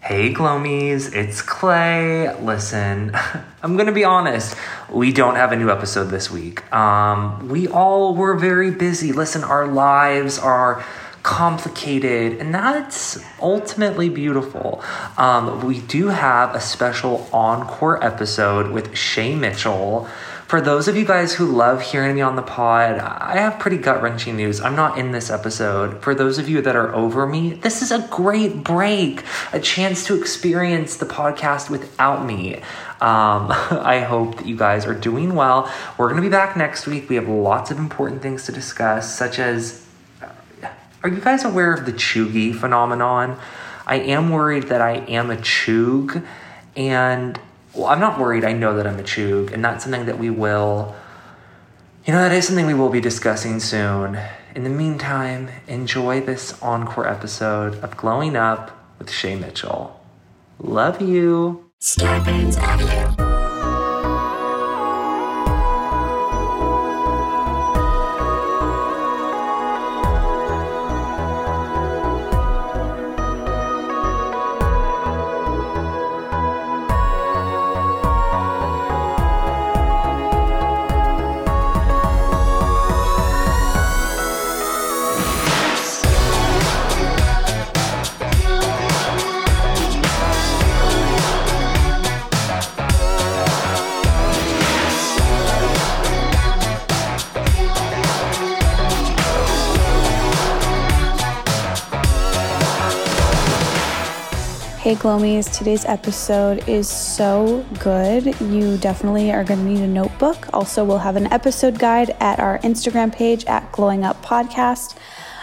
Hey Glomies, it's Clay. Listen, I'm gonna be honest, we don't have a new episode this week. Um, we all were very busy. Listen, our lives are complicated, and that's ultimately beautiful. Um, we do have a special encore episode with Shay Mitchell. For those of you guys who love hearing me on the pod, I have pretty gut wrenching news. I'm not in this episode. For those of you that are over me, this is a great break, a chance to experience the podcast without me. Um, I hope that you guys are doing well. We're going to be back next week. We have lots of important things to discuss, such as are you guys aware of the cheugy phenomenon? I am worried that I am a chug, and well, I'm not worried. I know that I'm a chug, and that's something that we will, you know, that is something we will be discussing soon. In the meantime, enjoy this encore episode of Glowing Up with Shay Mitchell. Love you. Glomies, today's episode is so good. You definitely are going to need a notebook. Also, we'll have an episode guide at our Instagram page at Glowing Up Podcast.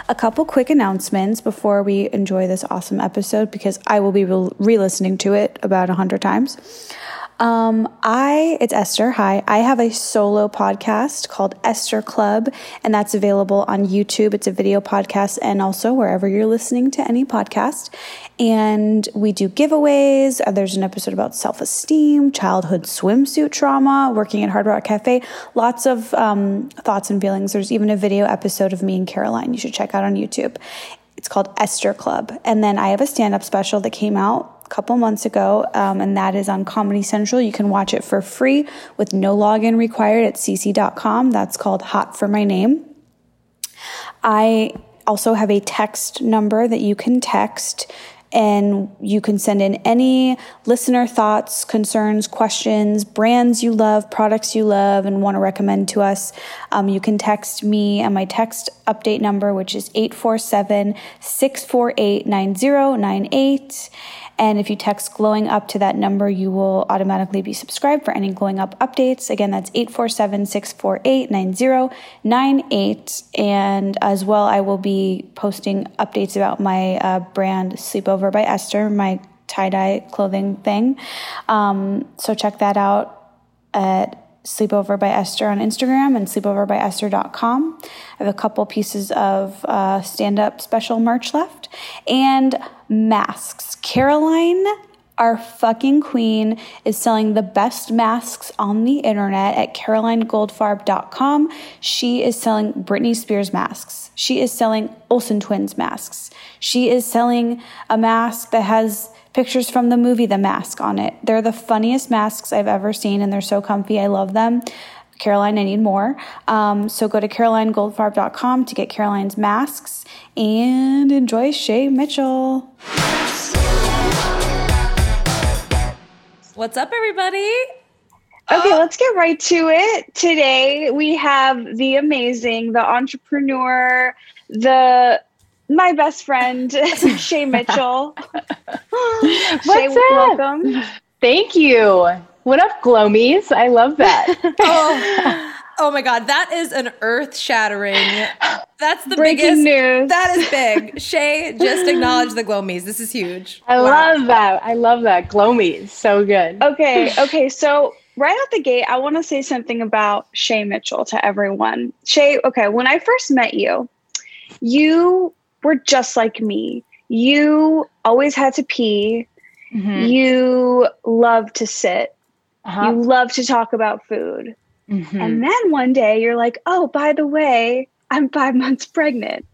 A couple quick announcements before we enjoy this awesome episode because I will be re listening to it about a hundred times. Um, I, it's Esther. Hi. I have a solo podcast called Esther Club, and that's available on YouTube. It's a video podcast and also wherever you're listening to any podcast. And we do giveaways. Uh, there's an episode about self esteem, childhood swimsuit trauma, working at Hard Rock Cafe. Lots of um, thoughts and feelings. There's even a video episode of me and Caroline you should check out on YouTube. It's called Esther Club. And then I have a stand up special that came out couple months ago, um, and that is on Comedy Central. You can watch it for free with no login required at cc.com. That's called Hot for My Name. I also have a text number that you can text and you can send in any listener thoughts, concerns, questions, brands you love, products you love, and want to recommend to us. Um, you can text me and my text update number, which is 847 648 9098. And if you text glowing up to that number, you will automatically be subscribed for any glowing up updates. Again, that's 847 648 9098. And as well, I will be posting updates about my uh, brand Sleepover by Esther, my tie dye clothing thing. Um, so check that out at Sleepover by Esther on Instagram and sleepoverbyesther.com. I have a couple pieces of uh, stand up special merch left and masks. Caroline, our fucking queen, is selling the best masks on the internet at carolinegoldfarb.com. She is selling Britney Spears masks. She is selling Olsen Twins masks. She is selling a mask that has pictures from the movie The Mask on it. They're the funniest masks I've ever seen, and they're so comfy. I love them. Caroline, I need more. Um, so go to carolinegoldfarb.com to get Caroline's masks and enjoy Shay Mitchell. What's up, everybody? Okay, let's get right to it. Today we have the amazing, the entrepreneur, the my best friend, Shay Mitchell. Shay, What's up? welcome. Thank you. What up, Glomies? I love that. Oh, oh my God, that is an earth shattering. That's the Breaking biggest. news. That is big. Shay just acknowledged the glomies. This is huge. I Wow. love that. I love that. Glomies. So good. Okay, okay. So right out the gate, I want to say something about Shay Mitchell to everyone. Shay, okay, when I first met you, you were just like me. You always had to pee. Mhm. You love to sit. Uh-huh. You love to talk about food. Mhm. And then one day you're like, oh, by the way, I'm five months pregnant.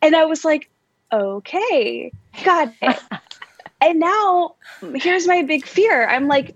And I was like, okay, got it. and now here's my big fear. I'm like,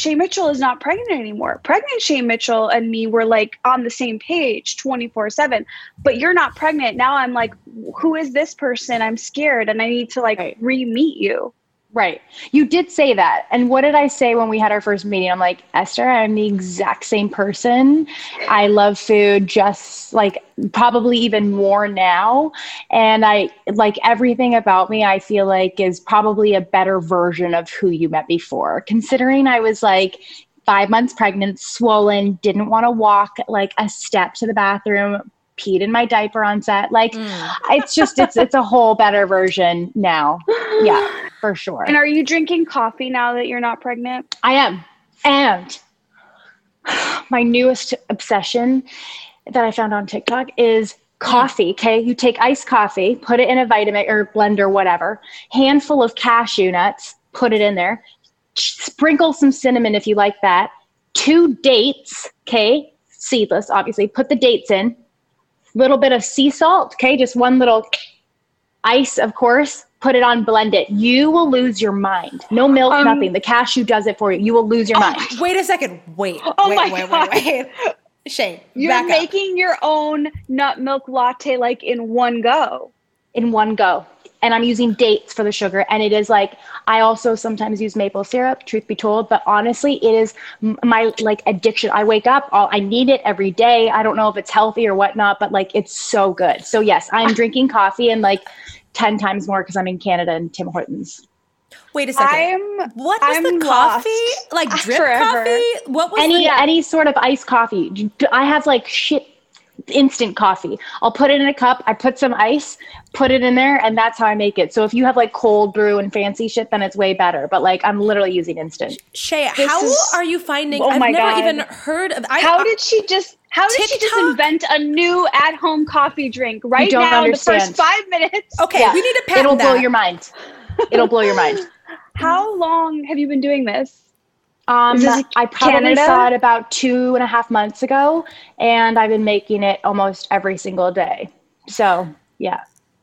Shay Mitchell is not pregnant anymore. Pregnant Shay Mitchell and me were like on the same page 24 7, but you're not pregnant. Now I'm like, who is this person? I'm scared and I need to like Right. re meet you. Right. You did say that. And what did I say when we had our first meeting? I'm like, Esther, I'm the exact same person. I love food just like probably even more now. And I like everything about me, I feel like is probably a better version of who you met before. Considering I was like, Five months pregnant, swollen, didn't want to walk like a step to the bathroom, peed in my diaper on set. Like, Mm. it's just, it's, it's a whole better version now. Yeah, for sure. And are you drinking coffee now that you're not pregnant? I am. And my newest obsession that I found on TikTok is coffee. Okay. You take iced coffee, put it in a Vitamix or blender, whatever, handful of cashew nuts, put it in there, sprinkle some cinnamon if you like that, two dates. Okay. Seedless, obviously. Put the dates in, little bit of sea salt. Okay. Just one little ice, of course. Put it on, blend it. You will lose your mind. No milk, Um, nothing. The cashew does it for you. You will lose your mind. Wait a second. Wait. Oh wait, my wait, God. wait, wait. Shay, You're back up. making your own nut milk latte like in one go. in one go. And I'm using dates for the sugar. And it is like, I also sometimes use maple syrup, truth be told. But honestly, it is my like addiction. I wake up, all, I need it every day. I don't know if it's healthy or whatnot, but like it's so good. So, yes, I'm drinking coffee and like 10 times more because I'm in Canada and Tim Hortons. Wait a second. I'm what was I'm the coffee? Like drip Forever. coffee? What was Any, the any sort of iced coffee. I have like shit instant coffee. I'll put it in a cup, I put some ice, put it in there, and that's how I make it. So if you have like cold brew and fancy shit, then it's way better. But like I'm literally using instant. Shay, This how is- are you finding? Oh I've my never God. even heard of. I, how uh, did she just how did she just invent a new at-home coffee drink right don't now in the first five minutes? Okay, Yeah. we need to patent It'll blow your mind. It'll blow your mind. How long have you been doing this? Um, I probably Canada? saw it about two and a half months ago, and I've been making it almost every single day. So yeah,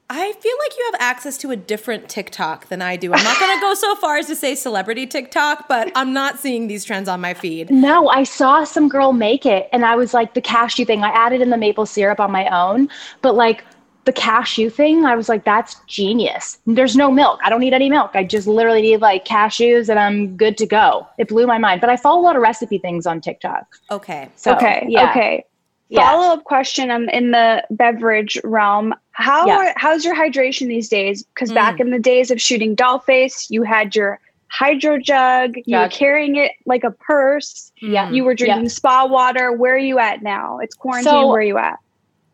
I feel like you have access to a different TikTok than I do. I'm not going to go so far as to say celebrity TikTok, but I'm not seeing these trends on my feed. no, I saw some girl make it, and I was like the cashew thing. I added in the maple syrup on my own, but like the cashew thing, I was like, that's genius. There's no milk. I don't need any milk. I just literally need like cashews, and I'm good to go. It blew my mind. But I follow a lot of recipe things on TikTok. Okay. So, okay, yeah, okay. yeah. Follow up question um, in the beverage realm. How Yeah. are, how's your hydration these days? Because back Mm. in the days of shooting Dollface, you had your hydro jug. You were carrying it like a purse. Yeah. You were Yeah. drinking spa water. Where are you at now? It's quarantine. So- where are you at?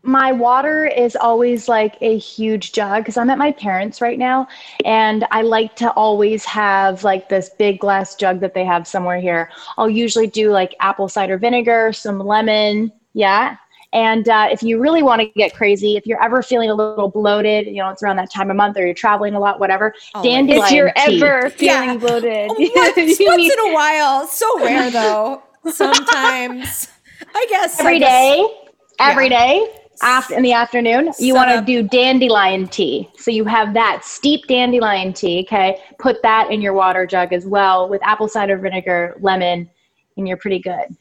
My water is always like a huge jug because I'm at my parents' right now. And I like to always have like this big glass jug that they have somewhere here. I'll usually do like apple cider vinegar, some lemon. Yeah. And uh, if you really want to get crazy, if you're ever feeling a little bloated, you know, it's around that time of month or you're traveling a lot, whatever, Oh, dandelion If you're tea. ever feeling Yeah. bloated, Once, you once in a while. So rare though. Sometimes. I guess. I every guess- day, every Yeah. day after in the afternoon you want to do dandelion tea so you have that steep dandelion tea okay put that in your water jug as well with apple cider vinegar lemon and you're pretty good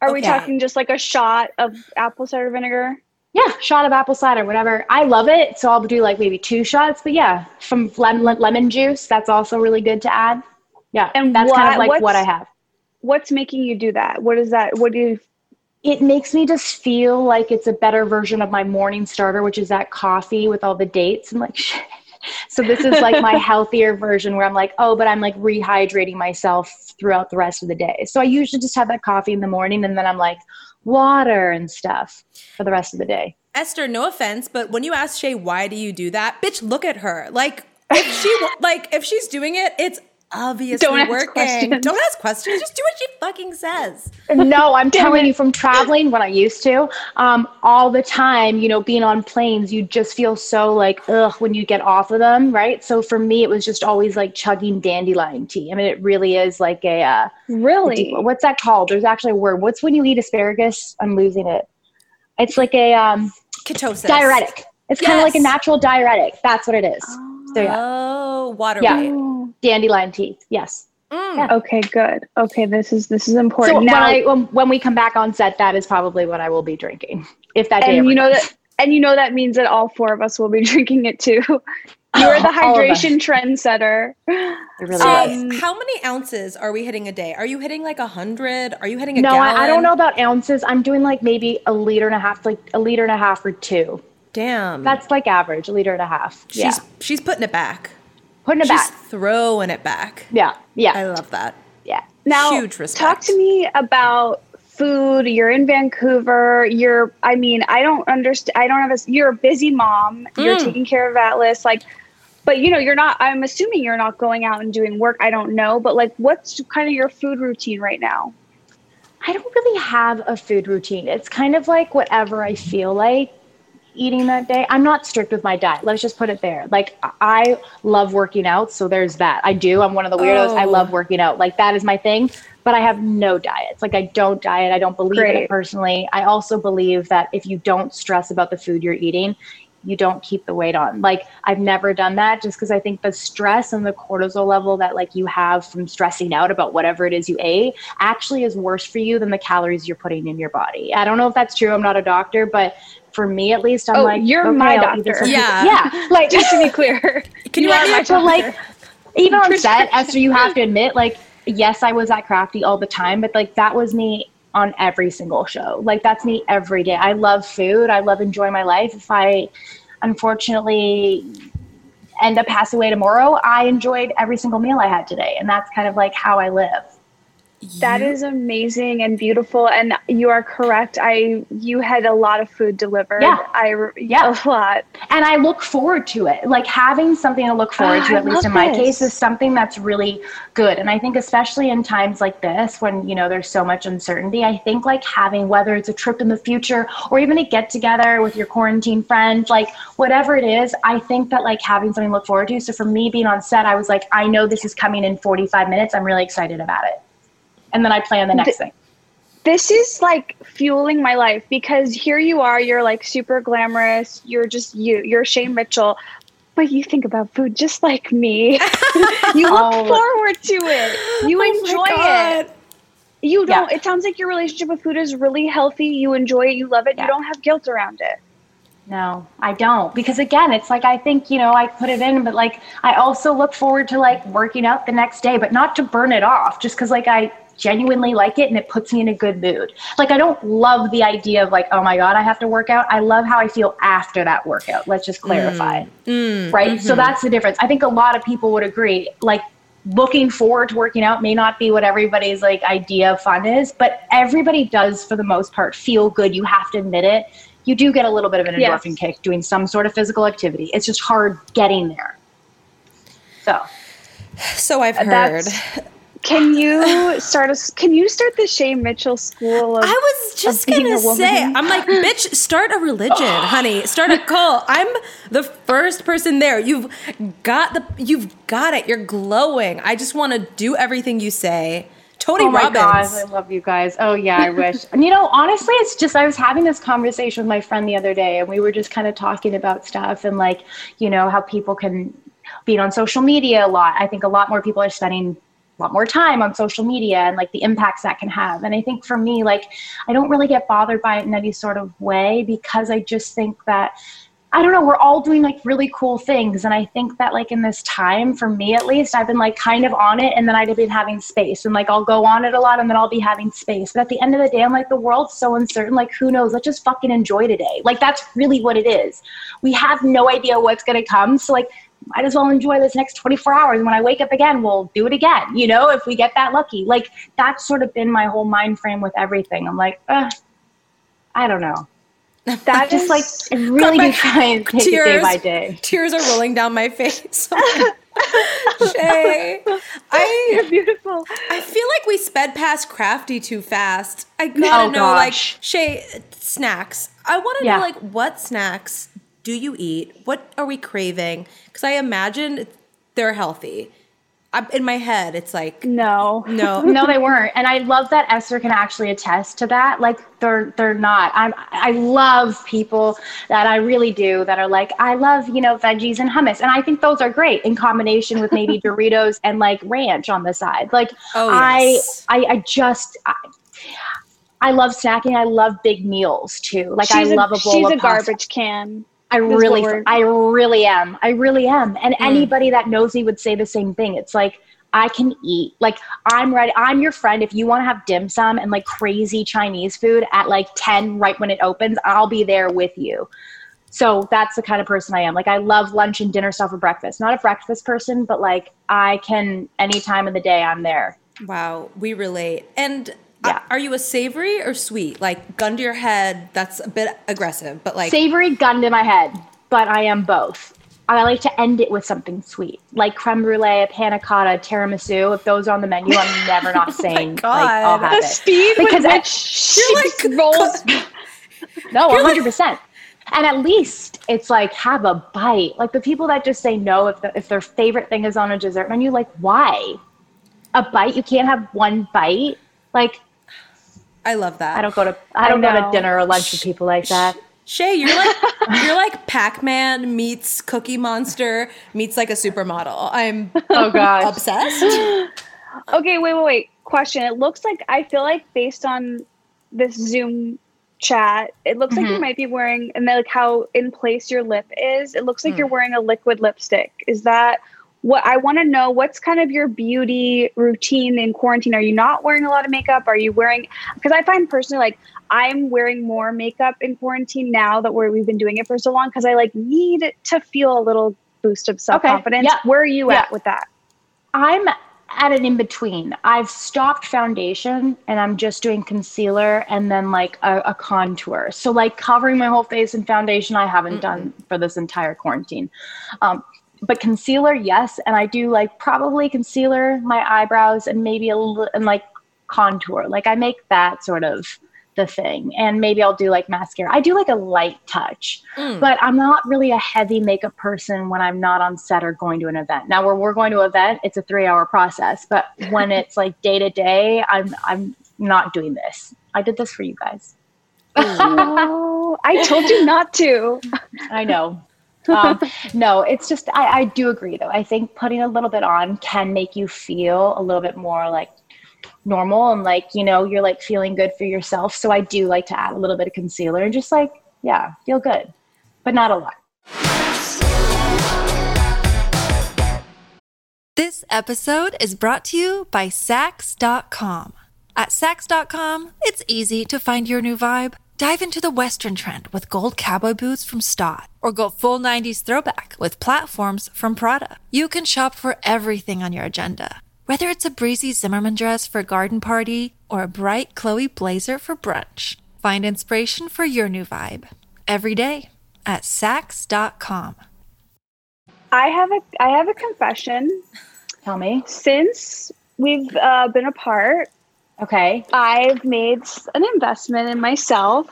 Are we talking just like a shot of apple cider vinegar? yeah shot of apple cider whatever i love it so i'll do like maybe two shots but yeah from lemon, lemon juice that's also really good to add Yeah. And that's kind of like what I have. What's making you do that? What is that? What do you It makes me just feel like it's a better version of my morning starter, which is that coffee with all the dates and like shit. So this is like my healthier version where I'm like, oh, but I'm like rehydrating myself throughout the rest of the day. So I usually just have that coffee in the morning and then I'm like water and stuff for the rest of the day. Esther, no offense, but when you ask Shay why do you do that, bitch, look at her. Like if she like if she's doing it, it's obviously Don't ask working. questions. Don't ask questions. Just do what she fucking says. No, I'm telling you from traveling when I used to, um, all the time, you know, being on planes, you just feel so like, ugh, when you get off of them, right? So for me, it was just always like chugging dandelion tea. I mean, it really is like a, uh, really? what's that called? There's actually a word. What's when you eat asparagus? I'm losing it. It's like a um, Ketosis. diuretic. It's kind of like a natural diuretic. That's what it is. So yeah, Oh, water Yeah. weight. Dandelion tea. Yes. Mm. okay, good. Okay, this is this is So important. when, I, when, when we come back on set, that is probably what I will be drinking. If that day and ever you know comes. that and you know that means that all four of us will be drinking it too. You're the All of us. hydration trendsetter. It really Shay, is. Um, how many ounces are we hitting a day? Are you hitting like a hundred? Are you hitting a No, gallon? I, I don't know about ounces. I'm doing like maybe a liter and a half, like a liter and a half or two. Damn. That's like average, a liter and a half. she's yeah. she's putting it back. Putting it She's back. throwing it back. Yeah. Yeah. I love that. yeah. Now, Huge respect. talk to me about food. You're in Vancouver. You're, I mean, I don't understand. I don't have a, you're a busy mom. You're Mm. taking care of Atlas. Like, but you know, you're not, I'm assuming you're not going out and doing work. I don't know. But like, what's kind of your food routine right now? I don't really have a food routine. It's kind of like whatever I feel like eating that day. I'm not strict with my diet. Let's just put it there. Like I love working out, so there's that. I do. I'm one of the weirdos. I Oh. love working out. Like that is my thing. But I have no diets. Like I don't diet. I don't believe in it personally. I also believe that if you don't stress about the food you're eating, you don't keep the weight on. Like I've never done that just because I think the stress and the cortisol level that like you have from stressing out about whatever it is you ate actually is worse for you than the calories you're putting in your body. I don't know if that's true. I'm not a doctor, but for me at least, I'm Oh, like, you're okay, my I'll doctor. Yeah. yeah. Like Just to be clear, Can you are let me my know- so like even on set, Esther, you have to admit, like, yes, I was at Crafty all the time, but like that was me on every single show. Like that's me every day. I love food. I love enjoying my life. If I unfortunately end up passing away tomorrow, I enjoyed every single meal I had today. And that's kind of like how I live. That is amazing and beautiful, and you are correct. I you had a lot of food delivered. Yeah. I Yeah. a lot. and I look forward to it. Like having something to look forward Ah, to, at least in love my this. case, is something that's really good. And I think especially in times like this, when you know there's so much uncertainty, I think like having whether it's a trip in the future or even a get together with your quarantine friend, like whatever it is, I think that like having something to look forward to. So for me being on set, I was like, I know this is coming in 45 minutes. I'm really excited about it. And then I plan the next thing. This is like fueling my life because here you are. You're like super glamorous. You're just you. You're Shay Mitchell, but you think about food just like me. you look Oh. forward to it. You Oh enjoy it. You don't. It sounds like your relationship with food is really healthy. You enjoy it. You love it. Yeah. You don't have guilt around it. No, I don't. Because again, it's like I think, you know, I put it in, but like I also look forward to like working out the next day, but not to burn it off, just because like I genuinely like it and it puts me in a good mood. Like I don't love the idea of like, oh my God, I have to work out. I love how I feel after that workout. Let's just clarify. Mm, right? So that's the difference. I think a lot of people would agree. Like looking forward to working out may not be what everybody's like idea of fun is, but everybody does for the most part feel good. You have to admit it. You do get a little bit of an Yes. endorphin kick doing some sort of physical activity. It's just hard getting there. So So I've heard. That's- Can you start us? Can you start the Shay Mitchell School of? I was just being gonna say, I'm like, bitch, start a religion, honey. Start a cult. I'm the first person there. You've got the, you've got it. You're glowing. I just want to do everything you say. Tony oh my Robbins. gosh, I love you guys. Oh yeah, I wish. and you know, honestly, it's just I was having this conversation with my friend the other day, and we were just kind of talking about stuff and like, you know, how people can be on social media a lot. I think a lot more people are spending a lot more time on social media and like the impacts that can have. And I think for me, like, I don't really get bothered by it in any sort of way because I just think that. I don't know, we're all doing like really cool things. And I think that like in this time, for me at least, I've been like kind of on it and then I've been having space. And like I'll go on it a lot and then I'll be having space. But at the end of the day, I'm like, the world's so uncertain. Like, who knows? Let's just fucking enjoy today. Like, that's really what it is. We have no idea what's going to come. So, like, might as well enjoy this next 24 hours. When I wake up again, we'll do it again, you know, if we get that lucky. Like, that's sort of been my whole mind frame with everything. I'm like, I don't know. That just like really do try and take tears, it day by day. Tears are rolling down my face. Shay, I You're beautiful. I feel like we sped past crafty too fast. I gotta Oh, know, like. Shay, snacks. I want to Yeah. know, like, what snacks do you eat? What are we craving? Because I imagine they're healthy. I, in my head, it's like No. no, no, they weren't, and I love that Esther can actually attest to that. Like they're they're not. I'm I love people that I really do that are like I love you know veggies and hummus, and I think those are great in combination with maybe Doritos and like ranch on the side. Like Oh, I, yes. I I just. I, I love snacking. I love big meals too. Like she's I love a bowl she's of a pasta. garbage can. I really, I really am. I really am. And Mm. anybody that knows me would say the same thing. It's like, I can eat. Like, I'm ready. I'm your friend. If you want to have dim sum and like crazy Chinese food at like 10 right when it opens, I'll be there with you. So that's the kind of person I am. Like, I love lunch and dinner stuff for breakfast. Not a breakfast person, but like, I can, any time of the day, I'm there. wow, we relate. And Yeah. Uh, are you a savory or sweet? Like gun to your head, that's a bit aggressive, but like Savory gun to my head, but I am both. I like to end it with something sweet, like creme brulee, a panna cotta, tiramisu. If those are on the menu, I'm never not oh saying like I'll God. have The it. speed Because with which she like- rolls. No, 100. percent And at least it's like have a bite. Like the people that just say no if the, if their favorite thing is on a dessert menu, like why? A bite? You can't have one bite. Like I love that. I don't go to I I don't go to dinner or lunch with people like that. Shay, you're like you're like Pac-Man meets Cookie Monster meets like a supermodel. I'm Oh gosh. obsessed. Okay, wait, wait, wait. Question. It looks like I feel like based on this Zoom chat, it looks like you Mhm. might be wearing and like how in place your lip is. It looks like Mm. you're wearing a liquid lipstick. Is that what I want to know? What's kind of your beauty routine in quarantine? Are you not wearing a lot of makeup? Are you wearing? Because I find personally like I'm wearing more makeup in quarantine now that we're, we've been doing it for so long because I like need to feel a little boost of self confidence. Okay. yeah. Where are you Yeah. at with that? I'm at an in between. I've stopped foundation and I'm just doing concealer and then like a, a contour. So like covering my whole face in foundation, I haven't done for this entire quarantine. Um, but concealer, yes, and I do like probably concealer, my eyebrows, and maybe a little and like contour. Like I make that sort of the thing, and maybe I'll do like mascara. I do like a light touch Mm. but I'm not really a heavy makeup person when I'm not on set or going to an event. Now, where we're going to an event, it's a three hour process. But when it's like day to day, I'm I'm not doing this. I did this for you guys. oh, I told you not to. I know. Um, no, it's just I, I do agree though. I think putting a little bit on can make you feel a little bit more like normal and like you know you're like feeling good for yourself. So I do like to add a little bit of concealer and just like yeah, feel good, but not a lot. This episode is brought to you by Saks.com. At Saks.com, it's easy to find your new vibe. Dive into the Western trend with gold cowboy boots from Staud, or go full 90s throwback with platforms from Prada. You can shop for everything on your agenda, whether it's a breezy Zimmermann dress for a garden party or a bright Chloe blazer for brunch. Find inspiration for your new vibe every day at Saks.com. I have a I have a confession. Tell me. Since we've uh, been apart, Okay. I've made an investment in myself,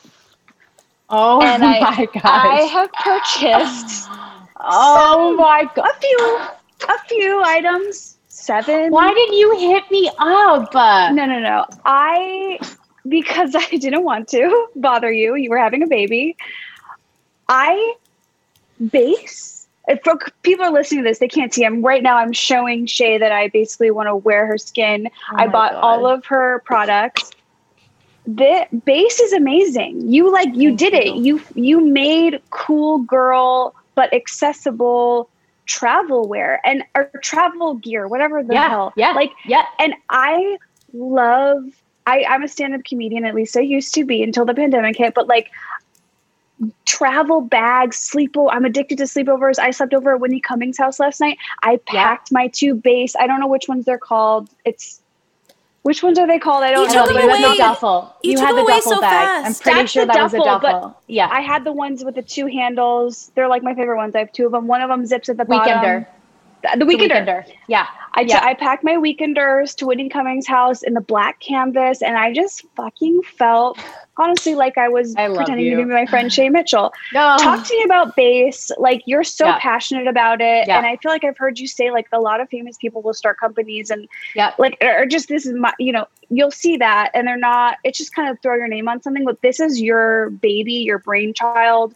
Oh and my I gosh. I have purchased oh my god. a few a few items. Seven. Why didn't you hit me up? No, no, no. I because I didn't want to bother you. You were having a baby. I base. If people are listening to this, they can't see. I'm right now. I'm showing Shay that I basically want to wear her skin. Oh I bought God. all of her products. the Béis is amazing. You like you Thank did it. you. You you made cool girl but accessible travel wear and or travel gear, whatever the Yeah, hell. yeah, Like yeah. and I love I, I'm a stand-up comedian, at least I used to be until the pandemic hit, but like travel bags, sleep I'm addicted to sleepovers. I slept over at Whitney Cummings' house last night. I packed my two Béis. I don't know which ones they're called. It's which ones are they called? I don't You know. had away- the duffel. you You, had the duffel so bag. fast. I'm pretty That's sure that was a duffel, but. Yeah. I had the ones with the two handles. They're like my favorite ones. I have two of them. One of them zips at the bottom. Weekender. The, the The weekender. weekender. Yeah. I, Yeah. I packed my weekenders to Whitney Cummings' house in the black canvas, and I just fucking felt honestly like I was I pretending to be my friend Shay Mitchell. No. Talk to me about Béis. Like you're so Yeah. passionate about it, Yeah. and I feel like I've heard you say like a lot of famous people will start companies and Yeah. like or just this is my you know you'll see that and they're not. It's just kind of throw your name on something, but this is your baby, your brainchild.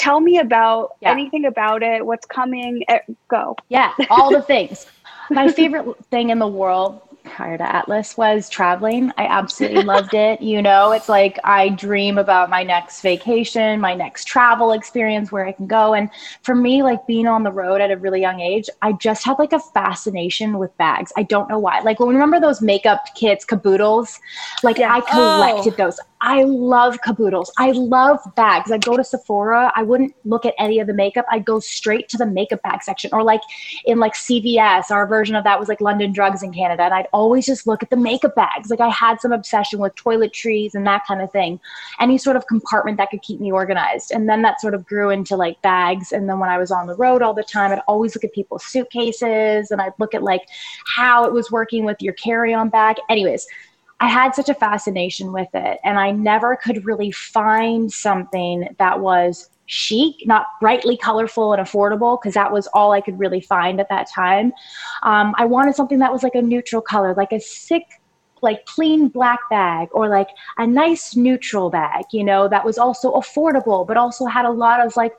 Tell me about Yeah. anything about it. What's coming? Eh, Go. Yeah, all the things. My favorite thing in the world prior to Atlas was traveling. I absolutely loved it. You know, it's like I dream about my next vacation, my next travel experience where I can go. And for me, like being on the road at a really young age, I just had like a fascination with bags. I don't know why. Like when remember those makeup kits, caboodles? Like Yeah. I collected those. I love caboodles. I love bags. I'd go to Sephora. I wouldn't look at any of the makeup. I'd go straight to the makeup bag section. Or like in like CVS, our version of that was like London Drugs in Canada. And I'd always just look at the makeup bags. Like I had some obsession with toiletries and that kind of thing. Any sort of compartment that could keep me organized. And then that sort of grew into like bags. And then when I was on the road all the time, I'd always look at people's suitcases and I'd look at like how it was working with your carry-on bag. Anyways, I had such a fascination with it, and I never could really find something that was chic, not brightly colorful and affordable, because that was all I could really find at that time. Um, I wanted something that was like a neutral color, like a sick, like clean black bag, or like a nice neutral bag, you know, that was also affordable, but also had a lot of like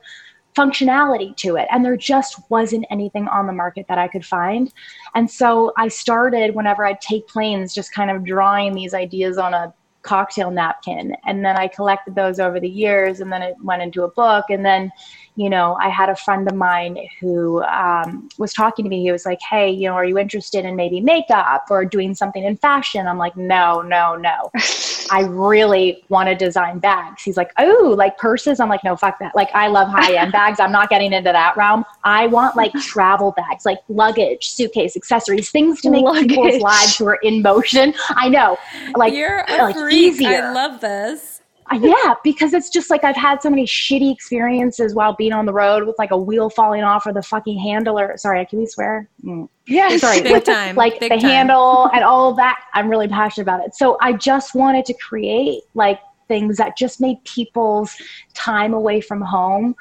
functionality to it. And there just wasn't anything on the market that I could find. And so I started whenever I'd take planes, just kind of drawing these ideas on a cocktail napkin. And then I collected those over the years, and then it went into a book. And then, you know, I had a friend of mine who um, was talking to me. He was like, Hey, you know, are you interested in maybe makeup or doing something in fashion? I'm like, No, no, no. I really want to design bags. He's like, Oh, like purses? I'm like, No, fuck that. Like, I love high end bags. I'm not getting into that realm. I want like travel bags, like luggage, suitcase, accessories, things to make people's lives who are in motion. I know, like, You're a like freak. easier. I love this. Uh, yeah, because it's just like I've had so many shitty experiences while being on the road with like a wheel falling off or the fucking handle or sorry, I can we swear? Mm. Yes. Sorry, Big with time, like big the time. handle and all of that. I'm really passionate about it. So I just wanted to create like things that just made people's time away from home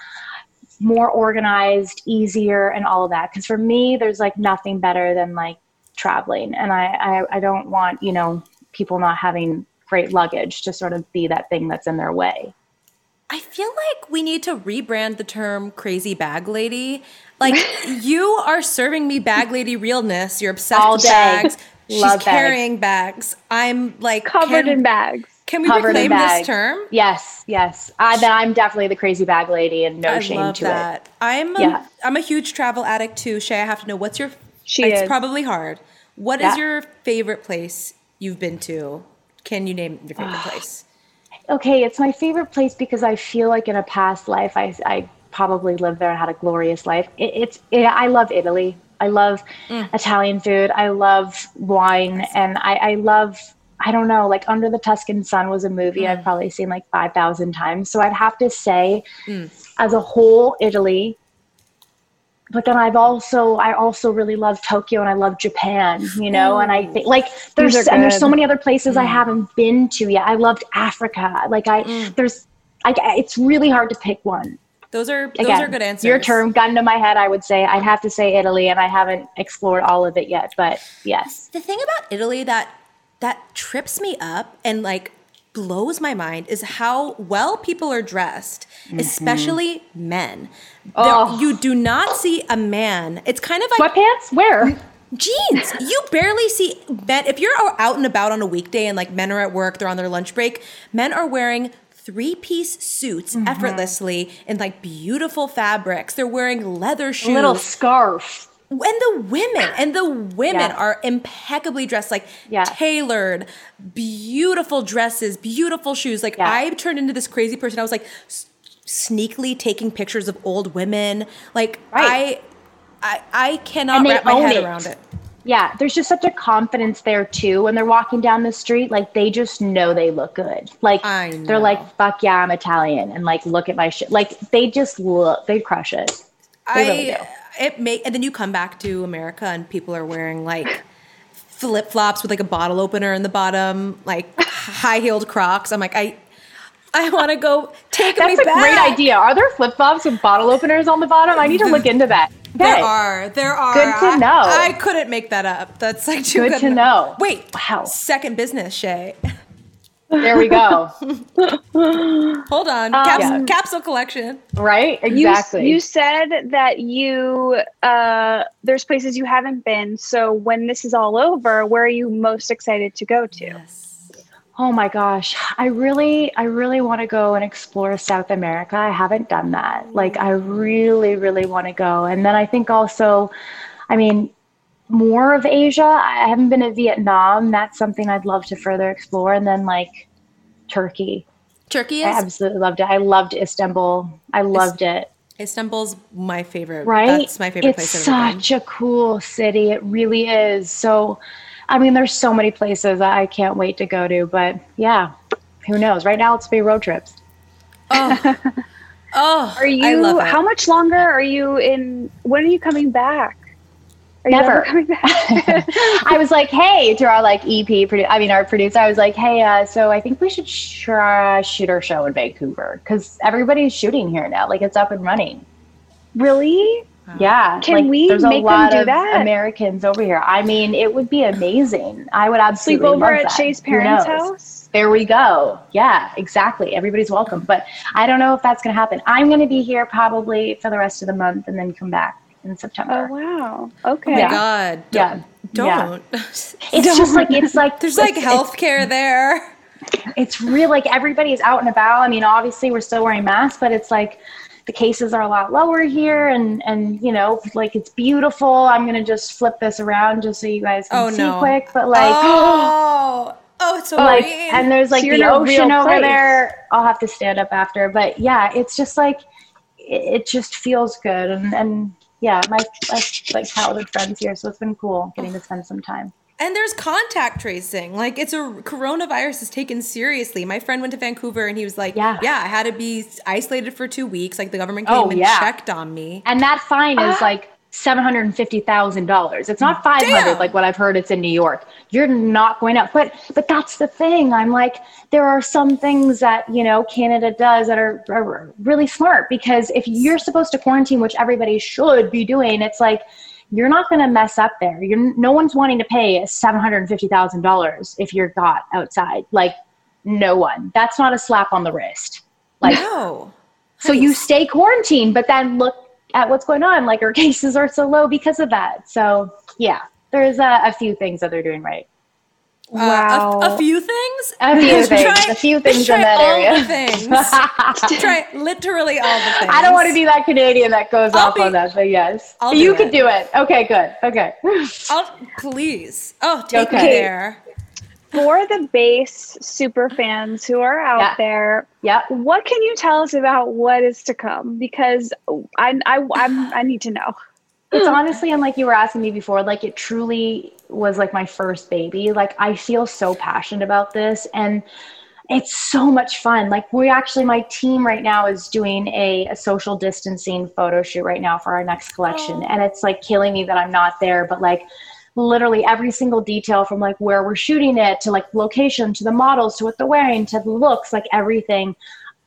more organized, easier, and all of that. Because for me, there's like nothing better than like traveling, and I, I I don't want you know people not having great luggage to sort of be that thing that's in their way. I feel like we need to rebrand the term crazy bag lady. Like you are serving me bag lady realness. You're obsessed All with day. bags. She's Love carrying bags. I'm like Covered can, in bags. Can we Covered reclaim this term? Yes, yes. I, then I'm definitely the crazy bag lady, and no I shame love to that. I'm a, Yeah. I'm a huge travel addict too. Shay, I have to know what's your. She it's is. probably hard. What is Yeah. your favorite place you've been to? Can you name your favorite place? Okay, it's my favorite place because I feel like in a past life, I, I probably lived there and had a glorious life. It, it's it, I love Italy. I love Mm. Italian food. I love wine, and I, I love. I don't know, like Under the Tuscan Sun was a movie Mm. I've probably seen like 5,000 times. So I'd have to say, Mm. as a whole, Italy. But then I've also, I also really love Tokyo and I love Japan, you know, and I think like there's, and there's so many other places Mm. I haven't been to yet. I loved Africa. Like I, there's, I, it's really hard to pick one. Those are those Again, are good answers. Your term, gun to my head, I would say I'd have to say Italy, and I haven't explored all of it yet. But yes, The thing about Italy that that trips me up and like blows my mind is how well people are dressed, especially men. There- Oh. You do not see a man. It's kind of like sweatpants. Where? jeans. You barely see men. If you're out and about on a weekday and like men are at work, they're on their lunch break, men are wearing three piece suits Mm-hmm. effortlessly in like beautiful fabrics. They're wearing leather shoes. Little scarf. and the women and the women are impeccably dressed like tailored beautiful dresses beautiful shoes like i turned into this crazy person i was like sneakily taking pictures of old women like Right. i i i cannot wrap my head it. around it Yeah, there's just such a confidence there too. When they're walking down the street, like they just know they look good. Like they're like, "Fuck yeah, I'm Italian," and like, look at my shit. Like they just look, they crush it. They really i do. it make and then you come back to america and people are wearing like flip flops with like a bottle opener in the bottom like high heeled crocs i'm like i i want to go take me back. That's a great idea. Are there flip flops with bottle openers on the bottom? I need to look into that. There are. There are. Good to know. I, couldn't make that up. That's like too Good good, to know. Wait. Wow. Second business, Shay. There we go. Hold on. Caps- yeah. Capsule collection. right? Exactly. you said that you uh, there's places you haven't been. So when this is all over, where are you most excited to go to? Oh my gosh. I really I really want to go and explore South America. I haven't done that. Like I really really want to go. And then I think also I mean more of Asia. I haven't been to Vietnam. That's something I'd love to further explore and then like Turkey. Turkey I absolutely loved it. I loved Istanbul. I loved it. Istanbul's my favorite. Right? That's my favorite it's place been. such a cool city. It really is. So I mean there's so many places I can't wait to go to, but yeah. Who knows? Right now, let's be road trips. Oh, Are you? I love it. How much longer are you in? When are you coming back? Are Never. ever coming back? I was like, hey, to our like EP, produ- I mean, our producer, I was like, hey, uh, so I think we should sh- uh, shoot our show in Vancouver because everybody's shooting here now. Like it's up and running. really? Yeah. Can like, we there's a make them do of that? Americans over here. I mean, it would be amazing. I would absolutely Sleep over love at that. Shay's parents' house? There we go. Yeah, exactly. Everybody's welcome. But I don't know if that's going to happen. I'm going to be here probably for the rest of the month and then come back in September. Oh wow. Okay. Oh my Yeah. God. Yeah. Don't. Yeah. don't. It's just like it's like There's like it's- healthcare there. it's real like everybody's out and about. I mean, obviously we're still wearing masks, but it's like the cases are a lot lower here and and you know, like it's beautiful. I'm gonna just flip this around just so you guys can Oh, see no. quick. But like oh, oh, it's so like green. and there's like So the in a real ocean over place. there. I'll have to stand up after. But yeah, it's just like it, it just feels good and and yeah, my, my like childhood friends here, so it's been cool getting to spend some time. And there's contact tracing. Like it's a coronavirus is taken seriously. My friend went to Vancouver and he was like, Yeah. yeah, I had to be isolated for two weeks. Like the government oh, came Oh, and yeah. checked on me. And that fine is ah. like seven hundred and fifty thousand dollars. It's not 500 Damn. like what I've heard. It's in New York. You're not going up, but but that's the thing. I'm like, there are some things that you know Canada does that are, are really smart because if you're supposed to quarantine, which everybody should be doing, it's like you're not going to mess up there. You're no one's wanting to pay seven hundred and fifty thousand dollars if you're got outside. Like no one. That's not a slap on the wrist. Like No. so you stay quarantined, but then look at what's going on. Like our cases are so low because of that. So yeah, there's a, a few things that they're doing right. Uh, a- Wow. a, few things? A few Let's things. try- a few things in that area. things. try literally all the things. I don't want to be that Canadian that goes I'll off be- on that, but yes, I'll you could do it. Okay, good. Okay. I'll, please. Oh, take me there. For the Béis super fans who are out Yeah. there, yeah, what can you tell us about what is to come? Because I I I'm, I need to know. it's honestly and like you were asking me before like it truly was like my first baby. Like i feel so passionate about this and it's so much fun. Like we actually my team right now is doing a, a social distancing photo shoot right now for our next collection oh. and it's like killing me that i'm not there but like literally every single detail from like where we're shooting it to like location to the models to what they're wearing to the looks like everything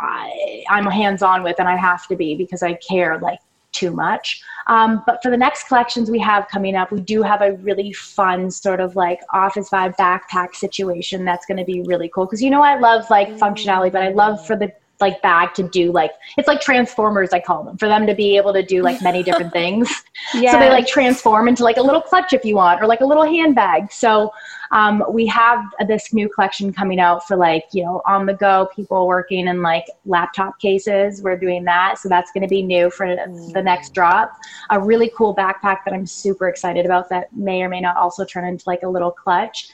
I, i'm hands on with and i have to be because i care like too much um, but for the next collections we have coming up, we do have a really fun sort of like office vibe backpack situation that's going to be really cool. Because you know I love like functionality, but I love for the like bag to do like it's like transformers I call them for them to be able to do like many different things. So they like transform into like a little clutch if you want or like a little handbag. So um, we have this new collection coming out for like you know on the go people working in like laptop cases. We're doing that, so that's going to be new for the next drop. A really cool backpack that I'm super excited about that may or may not also turn into like a little clutch.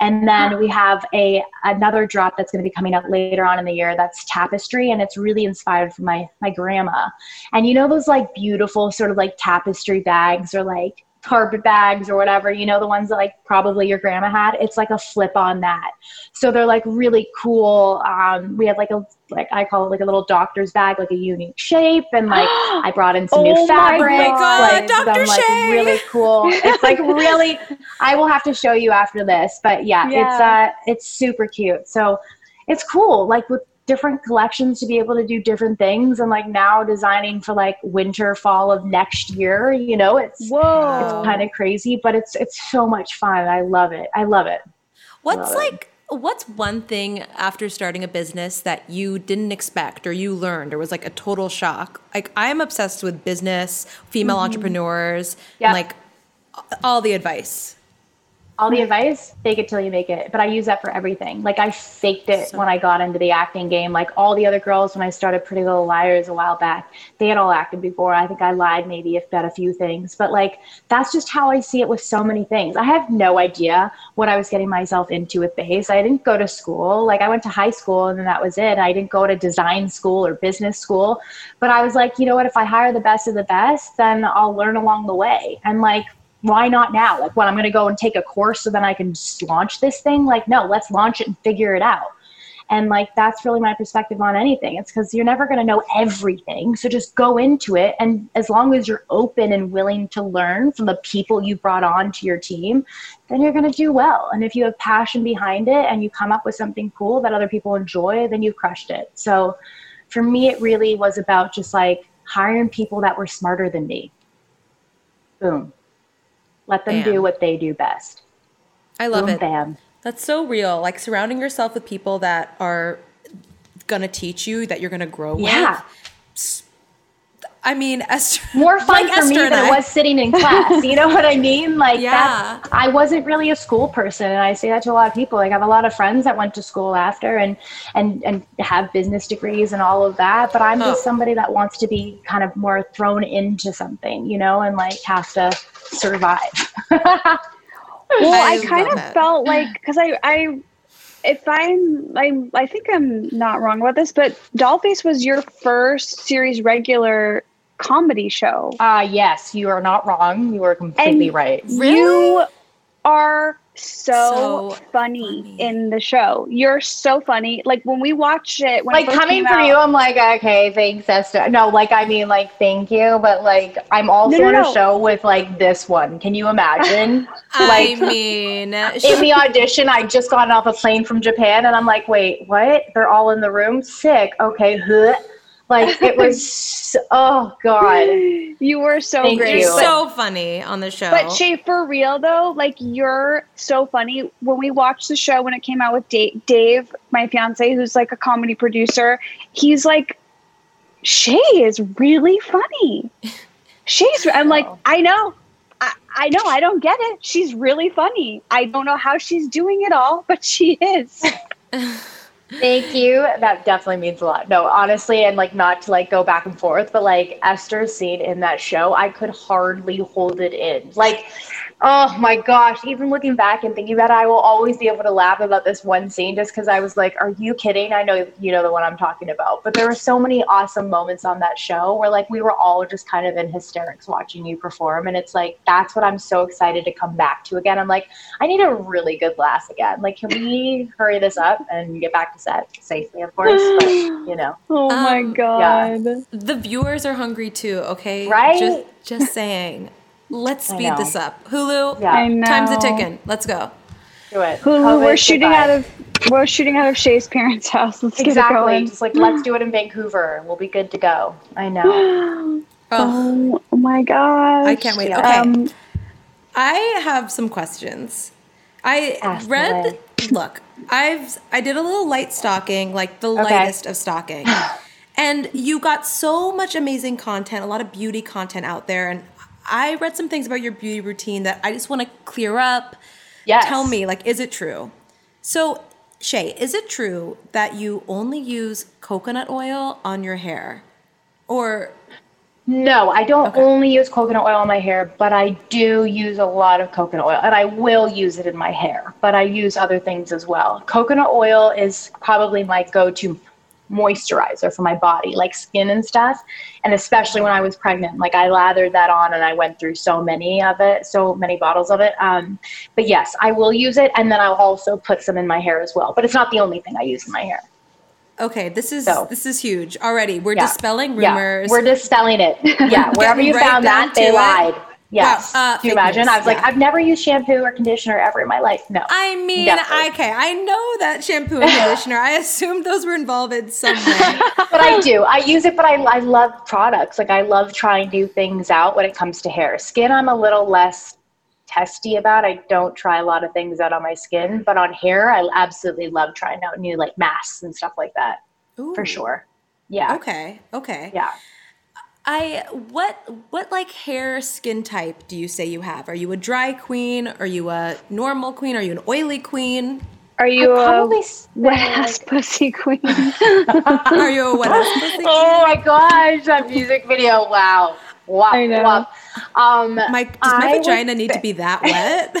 And then we have a another drop that's going to be coming out later on in the year. That's tapestry, and it's really inspired from my my grandma. And you know those like beautiful sort of like tapestry bags or like carpet bags or whatever. You know the ones that like probably your grandma had. It's like a flip on that. So they're like really cool. Um, we have like a like I call it like a little doctor's bag, like a unique shape, and like I brought in some Oh new. God, like, Dr. some, like really cool. It's like really. I will have to show you after this, but yeah, it's uh, it's super cute. So it's cool, like with different collections to be able to do different things, and like now designing for like winter, fall of next year. You know, it's Whoa. it's kind of crazy, but it's it's so much fun. I love it. I love it. What's Love it. like what's one thing after starting a business that you didn't expect or you learned or was like a total shock? Like I'm obsessed with business, female mm-hmm. entrepreneurs, Yeah. and like all the advice. All the advice fake it till you make it. But i use that for everything. Like i faked it So- when i got into the acting game. Like all the other girls when i started pretty little liars a while back they had all acted before. I think i lied maybe if bet a few things. But like that's just how i see it with so many things. I have no idea what i was getting myself into with Béis. I didn't go to school. Like i went to high school and then that was it. I didn't go to design school or business school. But i was like you know what? If i hire the best of the best then i'll learn along the way. And like why not now? Like, what I'm going to go and take a course so then I can launch this thing? Like, no, let's launch it and figure it out. And like, that's really my perspective on anything. It's because you're never going to know everything. So just go into it. And as long as you're open and willing to learn from the people you brought on to your team, then you're going to do well. And if you have passion behind it and you come up with something cool that other people enjoy, then you've crushed it. So for me, it really was about just like hiring people that were smarter than me. Boom. Let them Bam. do what they do best. I love Boom, it. Bam. That's so real. Like surrounding yourself with people that are gonna teach you that you're gonna grow Yeah. with. I mean, Esther, More fun like for me Esther and than it I. was sitting in class. You know what I mean? Like, Yeah. I wasn't really a school person, and I say that to a lot of people. Like, I have a lot of friends that went to school after and and and have business degrees and all of that. But I'm Oh. just somebody that wants to be kind of more thrown into something, you know, and like have to survive. Well, I I, kind of it. felt like because I, I, if I'm, I, I think I'm not wrong about this, but Dollface was your first series regular comedy show. uh yes, you are not wrong. You are completely And right. You are so, So funny, funny. in the show. You're so funny. Like when we watch it, when it like first coming came from out- you, I'm like, okay, thanks, Esther. No, like I mean, like thank you, but like I'm also No, no, on a no. show with like this one. Can you imagine? like, I mean, in the audition, I just got off a plane from Japan, and I'm like, wait, what? They're all in the room, sick. Okay, huh? Like it was. oh God. You were so Thank great. you. you're But- so funny on the show. But Shay, for real though, like you're so funny. When we watched the show when it came out with Dave, Dave, my fiance, who's like a comedy producer, he's like, Shay is really funny. She's, I'm like. I know. I, I know. I don't get it. She's really funny. I don't know how she's doing it all, but she is. Thank you. That definitely means a lot. No, honestly, and like not to like go back and forth, but like Esther's scene in that show, I could hardly hold it in. Like, oh my gosh, even looking back and thinking about it, I will always be able to laugh about this one scene just because I was like, are you kidding? I know you know the one I'm talking about. But there were so many awesome moments on that show where like we were all just kind of in hysterics watching you perform. And it's like, that's what I'm so excited to come back to again. I'm like, I need a really good laugh again. Like, can we hurry this up and get back to set safely, of course? But, you know, Oh my Um, god. the viewers are hungry too. Okay, Right? Just, just saying. Let's speed this up. Hulu, yeah, I know. time's a ticking. Let's go. do it. Hulu, COVID, we're shooting goodbye. out of we're shooting out of Shay's parents' house. Let's get it exactly. going. Just like let's do it in Vancouver. We'll be good to go. I know. Oh, Oh my gosh. I can't wait. yeah. Okay, Um, I have some questions. I Ask read away. look, I've I did a little light stalking, like the lightest of stalking. and you got so much amazing content, a lot of beauty content out there and I read some things about your beauty routine that I just want to clear up. Yes. Tell me, like, is it true? So, Shay, is it true that you only use coconut oil on your hair? Or No, I don't only use coconut oil on my hair, but I do use a lot of coconut oil and I will use it in my hair, but I use other things as well. Coconut oil is probably my go to moisturizer for my body, like skin and stuff. And especially when I was pregnant, like I lathered that on and I went through so many of it, so many bottles of it. Um, but yes, I will use it and then I'll also put some in my hair as well. But it's not the only thing I use in my hair. okay, this is So- this is huge already. We're Yeah. dispelling Yeah, rumors. we're dispelling it. Yeah, wherever you right found that, they it. lied. Yes. Wow, uh, Can you imagine? news, I was like. I've never used shampoo or conditioner ever in my life. No. I mean, Definitely. okay, I know that shampoo and conditioner. I assumed those were involved in some way. but I do. I use it, but I, I love products. Like I love trying new things out when it comes to hair. Skin, I'm a little less testy about. I don't try a lot of things out on my skin, but on hair, I absolutely love trying out new like masks and stuff like that. For sure. Yeah. Okay, okay. Yeah. I what what like hair skin type do you say you have? Are you a dry queen? Are you a normal queen? Are you an oily queen? Are you I a probably s- wet ass pussy queen? Are you a wet ass pussy queen? Oh my gosh, that music video! Wow, wow, I know. wow. Um, My does my I vagina need to be that wet?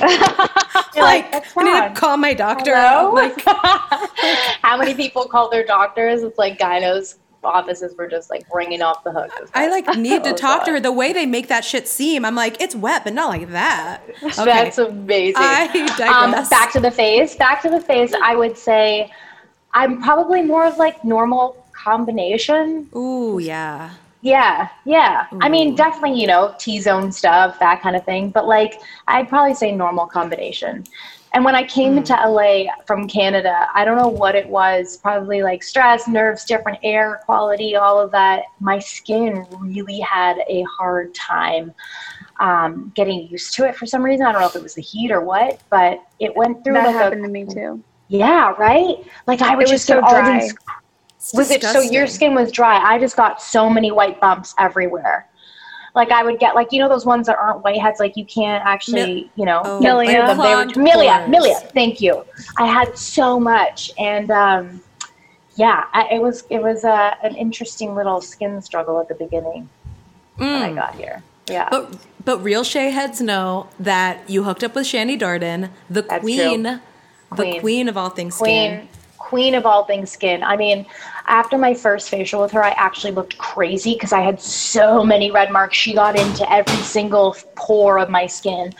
You're like I need to call my doctor. Hello? Like How many people call their doctors? It's like gynos offices were just like ringing off the hook. I like need to talk to her. The way they make that shit seem, I'm like, it's wet, but not like that. Okay. That's amazing. I um, back to the face. Back to the face. I would say I'm probably more of like normal combination. Ooh, yeah. Yeah, yeah. I mean, definitely, you know, T zone stuff, that kind of thing. But like, I'd probably say normal combination. And when I came into LA from Canada, I don't know what it was, probably like stress, nerves, different air quality, all of that. My skin really had a hard time um, getting used to it for some reason. I don't know if it was the heat or what, but it went through that like happened a to me too. yeah, right. Like I would It was just so get all dry. these was it so your skin was dry? I just got so many white bumps everywhere. Like I would get like you know those ones that aren't whiteheads like you can't actually you know Oh, get Milia. them. They were- Milia. Milia thank you I had so much and um, yeah I, it was it was uh, an interesting little skin struggle at the beginning when I got here yeah But but real Shea heads know that you hooked up with Shani Darden, the queen, the Queen. queen of all things skin. Queen of all things skin i mean after my first facial with her i actually looked crazy because i had so many red marks she got into every single pore of my skin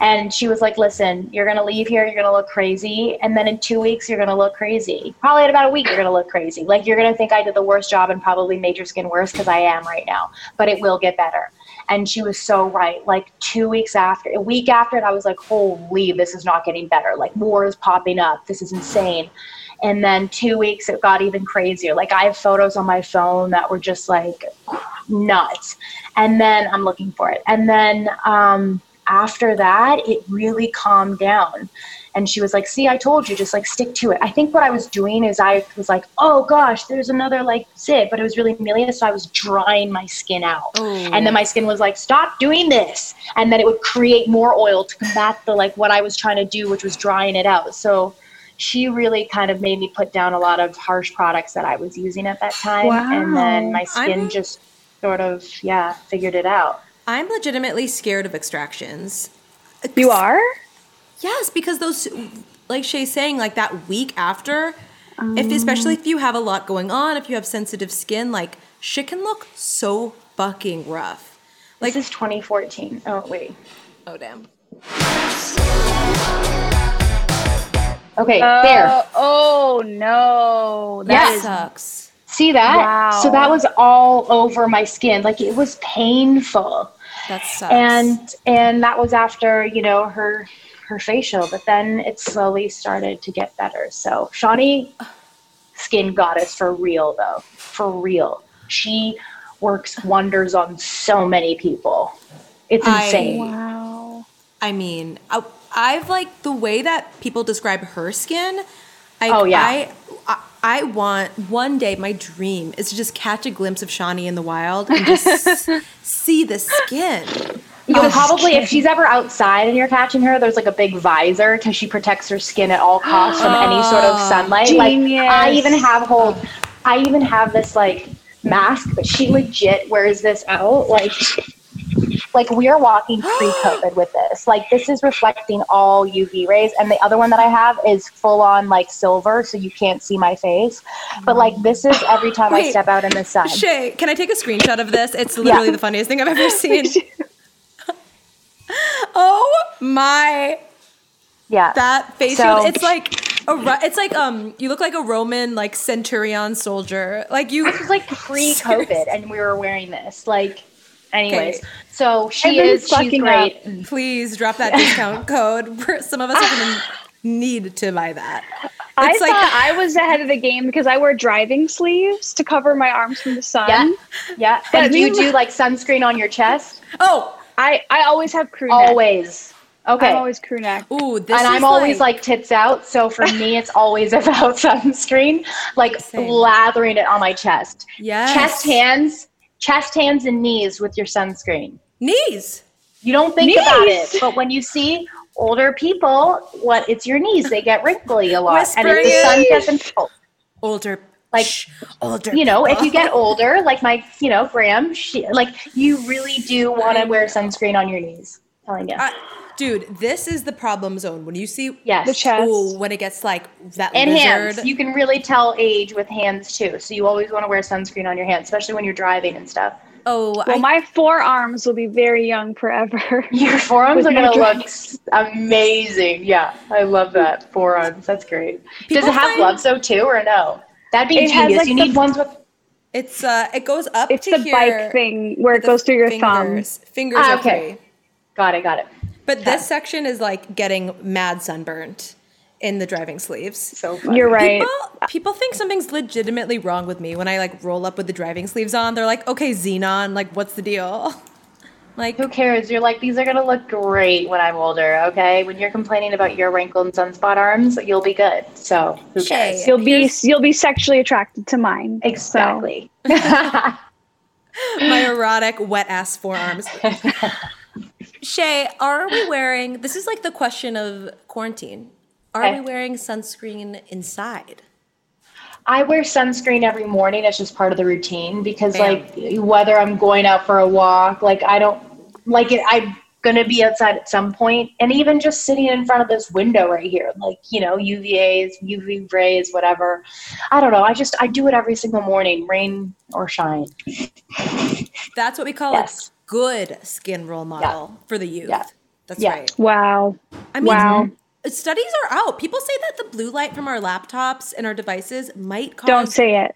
and she was like listen you're going to leave here you're going to look crazy and then in two weeks you're going to look crazy probably in about a week you're going to look crazy like you're going to think i did the worst job and probably made your skin worse because i am right now but it will get better and she was so right. Like two weeks after, a week after it, I was like, holy, this is not getting better. Like more is popping up. This is insane. And then two weeks, it got even crazier. Like I have photos on my phone that were just like nuts. And then I'm looking for it. And then um, after that, it really calmed down. And she was like, see, I told you, just like stick to it. I think what I was doing is I was like, oh gosh, there's another like zit, but it was really Amelia. So I was drying my skin out. And then my skin was like, stop doing this. And then it would create more oil to combat the like what I was trying to do, which was drying it out. So she really kind of made me put down a lot of harsh products that I was using at that time. And then my skin I'm- just sort of, yeah, figured it out. I'm legitimately scared of extractions. You are? Yes, because those, like Shay's saying, like that week after, if oh. especially if you have a lot going on, if you have sensitive skin, like shit can look so fucking rough. Like this is 2014. Oh, wait. Oh damn. Okay, there. Uh, oh no. That Yes. sucks. See that? Wow. So that was all over my skin. Like it was painful. That sucks. and and that was after you know her her facial but then it slowly started to get better so Shani skin goddess for real though for real she works wonders on so many people it's I- insane Wow. I mean, I, I've like the way that people describe her skin. I, Oh, yeah. I, I, I want one day. My dream is to just catch a glimpse of Shani in the wild and just see the skin. You oh, would probably, if she's ever outside and you're catching her, there's like a big visor because she protects her skin at all costs from any sort of sunlight. Like I even have hold, I even have this like mask, but she legit wears this out. Like, like we are walking pre-COVID with this. Like this is reflecting all UV rays, and the other one that I have is full on like silver, so you can't see my face. But like this is every time I step out in the sun. Shay, can I take a screenshot of this? It's literally the funniest thing I've ever seen. oh my Yeah, that face So- shield. It's like a Ro- it's like um you look like a Roman like centurion soldier. Like you This was like pre-COVID, and we were wearing this. Like, anyways, Okay. so she is. She's fucking great. please drop that discount code. Some of us are gonna need to buy that. I like- thought I was ahead of the game because I wear driving sleeves to cover my arms from the sun. Yeah, yeah. But And do you do like sunscreen on your chest? Oh, I, I always have crew neck. Always. Okay. I'm always crew neck. ooh, this and is I'm always like tits out, so for me, it's always about sunscreen, like Same. lathering it on my chest. Yes. Chest, hands, chest, hands, and knees with your sunscreen. knees. You don't think about it, but when you see older people, what it's your knees. They get wrinkly a lot, and if the sun knees. doesn't. Oh, Older Like, shh, older. you know, if you get older, like my, you know, Graham, she, like you really do want to wear sunscreen on your knees. Telling you. I- dude, this is the problem zone. When you see yes. The chest. Ooh, when it gets like that and lizard. hands. You can really tell age with hands too. So you always want to wear sunscreen on your hands, especially when you're driving and stuff. oh, Well, I, my forearms will be very young forever. Your forearms are gonna look amazing. Yeah, I love that forearms. That's great. Does it have find- gloves though too, or no? That'd be It has, genius. like, you need ones with. it's uh, it goes up It's to the here. bike thing where it goes through your thumb. fingers. Fingers Ah, are okay. free. Got it. Got it. But this section is like getting mad sunburnt in the driving sleeves. So funny. You're right. People, people think something's legitimately wrong with me when I like roll up with the driving sleeves on. They're like, "Okay, Xenon, like, what's the deal?" Like, Who cares? You're like these are gonna look great when I'm older. Okay, when you're complaining about your wrinkled and sunspot arms, you'll be good. So who Shay, cares? You'll be you'll be sexually attracted to mine. Exactly. my erotic wet ass forearms. Shay, are we wearing? This is like the question of quarantine. Are Okay. we eh. wearing sunscreen inside? I wear sunscreen every morning. It's just part of the routine because, Bam. like, whether I'm going out for a walk, like, I don't like it. I'm gonna be outside at some point, and even just sitting in front of this window right here, like, you know, UVA's, UV rays, whatever. I don't know. I just I do it every single morning, rain or shine. That's what we call Yes. a good skin role model for the youth. Yeah. That's Yeah. right. Wow. I mean, Wow. studies are out. People say that the blue light from our laptops and our devices might cause. Don't say it.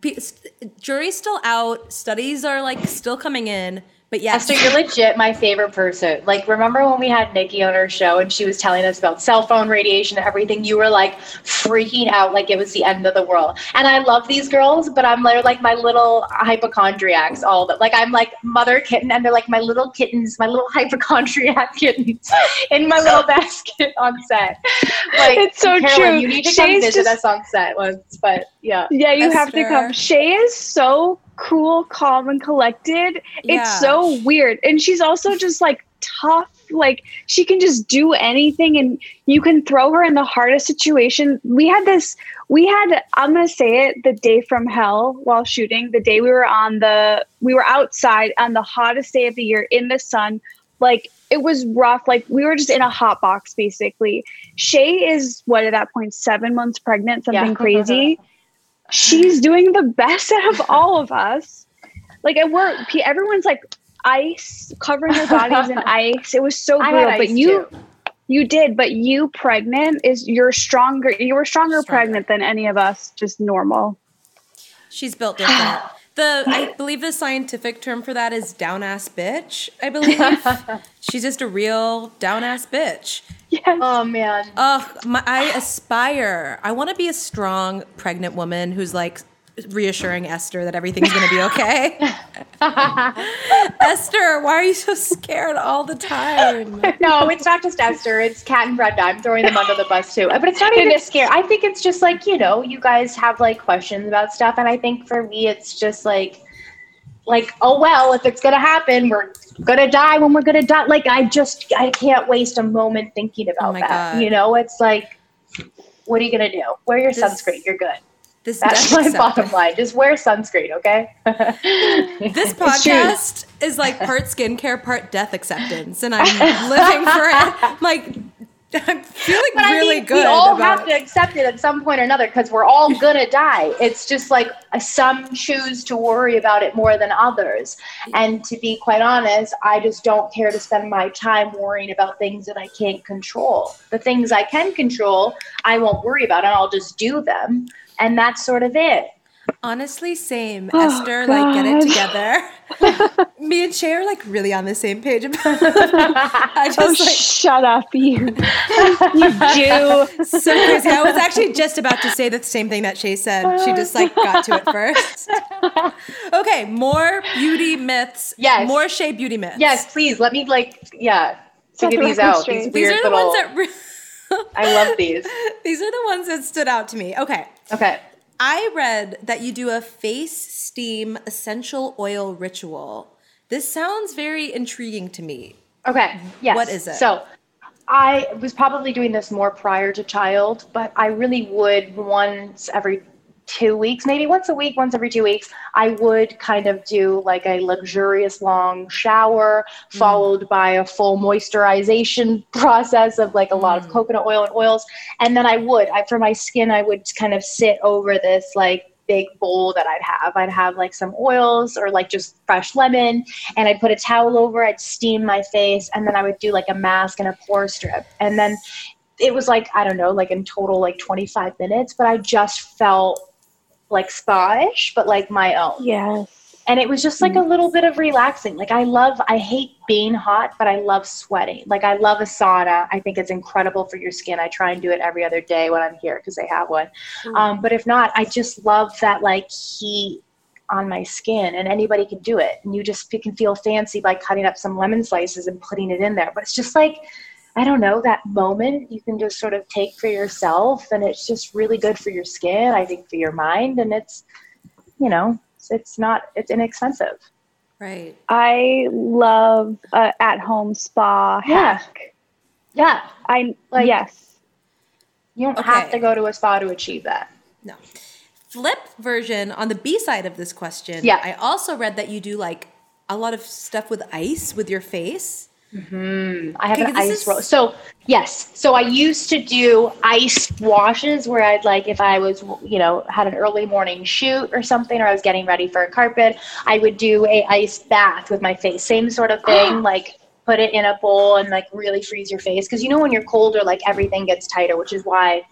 Pe- st- jury's still out. Studies are like still coming in, but yes, Esther, you're legit my favorite person. Like, remember when we had Nikki on our show and she was telling us about cell phone radiation and everything? You were like freaking out like it was the end of the world. And I love these girls, but I'm they're like my little hypochondriacs, all that. Like, I'm like mother kitten, and they're like my little kittens, my little hypochondriac kittens in my little basket on set. Like, It's so Carolyn, true. You need to come Shay's visit just- us on set once, but yeah. Yeah, you have to come. Shay is so cool, calm, and collected. Yeah. It's so weird. And she's also just like tough. Like she can just do anything and you can throw her in the hardest situation. We had this, we had, I'm going to say it, the day from hell while shooting, the day we were on the, we were outside on the hottest day of the year in the sun. Like it was rough. Like we were just in a hot box basically. Shay is what at that point, seven months pregnant, something Yeah. crazy she's doing the best out of all of us. Like at work, pe- everyone's like ice, covering their bodies in ice. It was so I brutal. But you, too. you did. But you, pregnant, is you're stronger. You were stronger, Stronger. pregnant than any of us. Just normal. she's built different. The I believe the scientific term for that is down ass bitch. I believe she's just a real down ass bitch. Yes. Oh man. Ugh, my, I aspire. I want to be a strong pregnant woman who's like reassuring Esther that everything's going to be okay. Esther, why are you so scared all the time? no, it's not just Esther. It's Kat and Brenda. I'm throwing them under the bus too. But it's not even scary. I think it's just like, you know, you guys have like questions about stuff. And I think for me, it's just like, like, oh, well, if it's going to happen, we're going to die when we're going to die. Like, I just, I can't waste a moment thinking about Oh that. God. You know, it's like, what are you going to do? Wear your This- sunscreen. You're good. This That's my bottom line. Just wear sunscreen, okay? This podcast is like part skincare, part death acceptance, and I'm living for it. I'm like, I'm feeling But really I mean, good. we all about, have to accept it at some point or another because we're all gonna die. It's just like uh, some choose to worry about it more than others. And to be quite honest, I just don't care to spend my time worrying about things that I can't control. The things I can control, I won't worry about, and I'll just do them. And that's sort of it. Honestly, same. Oh, Esther, like, get it together. Me and Shay are like really on the same page about. I oh, just Oh, like shut up, you. you do. so crazy. I was actually just about to say the same thing that Shay said. She oh, just like got to it first. Okay, more beauty myths. Yes. More Shay beauty myths. Yes, please let me like yeah Set figure these out. straight. These These are the little. ones that re- I love these. these are the ones that stood out to me. Okay. Okay. I read that you do a face steam essential oil ritual. This sounds very intriguing to me. Okay. Yes. What is it? So I was probably doing this more prior to child, but I really would once every two weeks, maybe once a week, once every two weeks, I would kind of do like a luxurious long shower mm. followed by a full moisturization process of like a lot of mm. coconut oil and oils. And then I would, I, for my skin, I would kind of sit over this like big bowl that I'd have. I'd have like some oils or like just fresh lemon and I'd put a towel over, I'd steam my face, and then I would do like a mask and a pore strip. And then it was like, I don't know, like in total like 25 minutes, but I just felt like spa-ish, but like my own. Yes. And it was just like a little bit of relaxing. Like I love, I hate being hot, but I love sweating. Like I love a sauna. I think it's incredible for your skin. I try and do it every other day when I'm here because they have one. Um, but if not, I just love that like heat on my skin and anybody can do it. And you just you can feel fancy by cutting up some lemon slices and putting it in there. But it's just like, I don't know, that moment you can just sort of take for yourself and it's just really good for your skin, I think for your mind. And it's, you know, it's, it's not, it's inexpensive. Right. I love a at-home spa Yeah. hack. Yeah. I Like- yes. You don't have to go to a spa to achieve that. No. Flip version on the B side of this question. Yeah. I also read that you do like a lot of stuff with ice with your face. Mm-hmm. I have an ice is- roll. So yes, so I used to do ice washes where I'd like if I was you know had an early morning shoot or something, or I was getting ready for a carpet, I would do a ice bath with my face. Same sort of thing, like put it in a bowl and like really freeze your face because you know when you're colder, like everything gets tighter, which is why.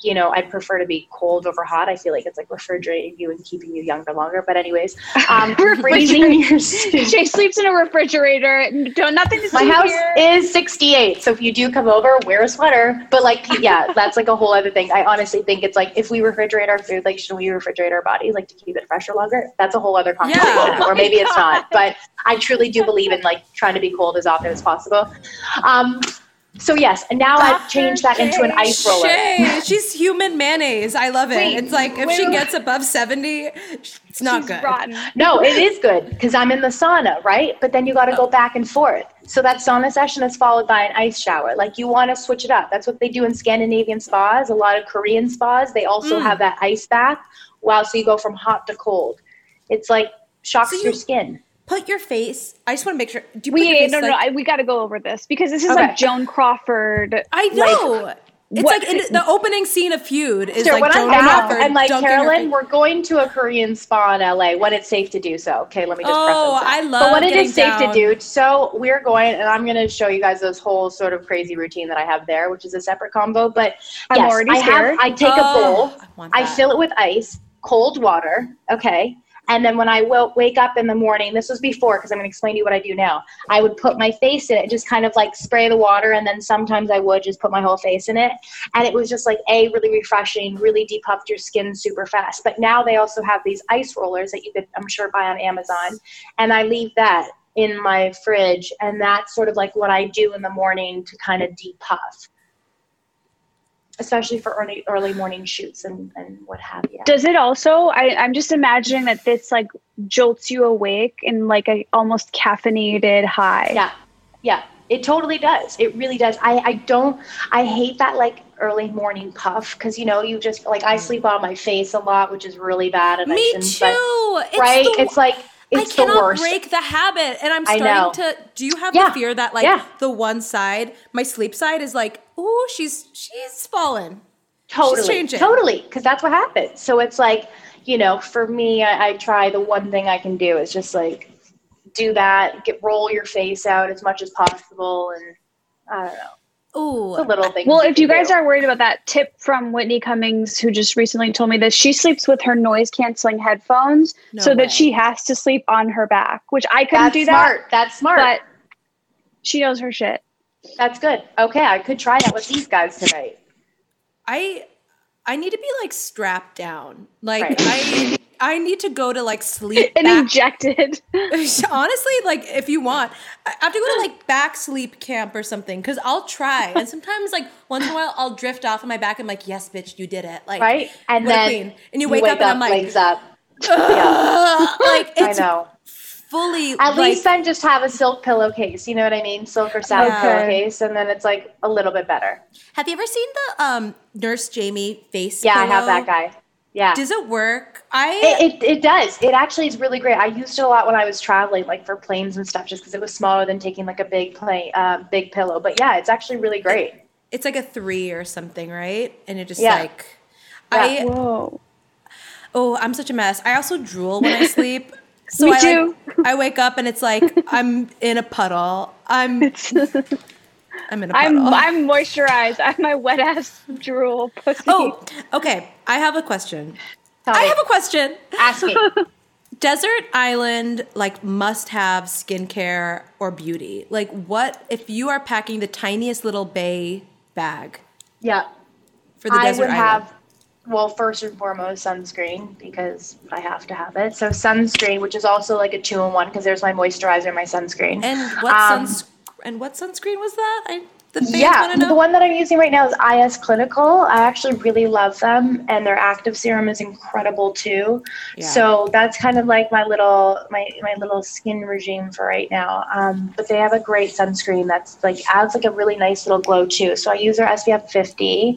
You know, I'd prefer to be cold over hot. I feel like it's like refrigerating you and keeping you younger longer. But anyways, um, freezing your skin. Sleeps in a refrigerator. Don't nothing to My house here. is 68, so if you do come over, wear a sweater. But like, yeah, that's like a whole other thing. I honestly think it's like if we refrigerate our food, like should we refrigerate our bodies like to keep it fresher longer? That's a whole other conversation, Yeah. or maybe it's not. But I truly do believe in like trying to be cold as often as possible. Um, so yes, and now I've changed that into an ice roller. Shay, she's human mayonnaise. I love it. Wait, it's like if she gets above 70, it's not good. rotten. No, it is good because I'm in the sauna, right? But then you got to go oh. back and forth. So that sauna session is followed by an ice shower. Like you want to switch it up. That's what they do in Scandinavian spas. A lot of Korean spas, they also mm. have that ice bath. Wow, so you go from hot to cold. It's like shocks So you- your skin. Put your face. I just want to make sure. Do you put We your face no no, like, I, we got to go over this because this is Okay. like Joan Crawford. I like, know. it's what- like the opening scene of Feud is Sure, like Joan I'm Crawford and like Carolyn, we're going to a Korean spa in LA when it's safe to do so. Okay, let me just Oh. I But love when it is safe down. to do, so we're going, and I'm going to show you guys this whole sort of crazy routine that I have there, which is a separate combo. But I'm yes, already I scared. have. I take Oh, a bowl. I I fill it with ice, cold water. Okay. And then when I w- wake up in the morning, this was before because I'm going to explain to you what I do now. I would put my face in it, just kind of like spray the water, and then sometimes I would just put my whole face in it. And it was just like a really refreshing, really depuffed your skin super fast. But now they also have these ice rollers that you could, I'm sure, buy on Amazon, and I leave that in my fridge, and that's sort of like what I do in the morning to kind of depuff especially for early early morning shoots and, and what have you. Does it also? I, I'm just imagining that this like jolts you awake in like a almost caffeinated high. Yeah, yeah, it totally does. It really does. I I don't. I hate that like early morning puff because you know you just like I sleep on my face a lot, which is really bad. And I Me shouldn't, too. but- It's right? the- it's like it's I cannot the worst. break the habit, and I'm I starting to. Do you have Yeah. the fear that like Yeah. the one side, my sleep side, is like, oh, she's she's fallen. totally changing. totally because that's what happens so it's like you know for me I, I try the one thing i can do is just like do that get roll your face out as much as possible and i don't know Ooh, the little things Well, if you guys do. are worried about that tip from Whitney Cummings, who just recently told me this, she sleeps with her noise canceling headphones No so way. that she has to sleep on her back, which I couldn't that's do that. smart that's smart But she knows her shit. That's good okay i could try that with these guys tonight I I need to be like strapped down. Like Right. I I need to go to like sleep And back. injected. Honestly, like if you want, I have to go to like back sleep camp or something because I'll try. And sometimes, like once in a while, I'll drift off on my back. I'm like, "Yes, bitch, you did it!" Like, right and then and you wake, up, and I'm like, up "Ugh." like i know fully at like, least then just have a silk pillowcase you know what i mean silk or satin Okay. pillowcase and then it's like a little bit better Have you ever seen the um Nurse Jamie face? yeah i have that guy yeah Does it work? I It, it, it does. It actually is really great. I used it a lot when I was traveling, like for planes and stuff, just because it was smaller than taking like a big plane, uh, big pillow. But yeah, it's actually really great. it's like a three or something, right? And it just Yeah. like Yeah. I Whoa. oh I'm such a mess. I also drool when I sleep. So Me I too. Like, I wake up and it's like I'm in a puddle. I'm I'm in a I'm puddle. I'm moisturized. I'm my wet ass drool pussy. oh, okay. I have a question. Tell I have a question. Ask me. Desert Island like must have skincare or beauty. Like what if you are packing the tiniest little bay bag yeah, for the I desert would island? have. Well, first and foremost, sunscreen because I have to have it. So sunscreen, which is also like a two-in-one because there's my moisturizer and my sunscreen. And what Um, suns and what sunscreen was that? I the Yeah, want to know. the one that I'm using right now is IS Clinical. I actually really love them, and their active serum is incredible too. Yeah. So that's kind of like my little my my little skin regime for right now. Um, but they have a great sunscreen that's like adds like a really nice little glow too. So I use their SPF 50,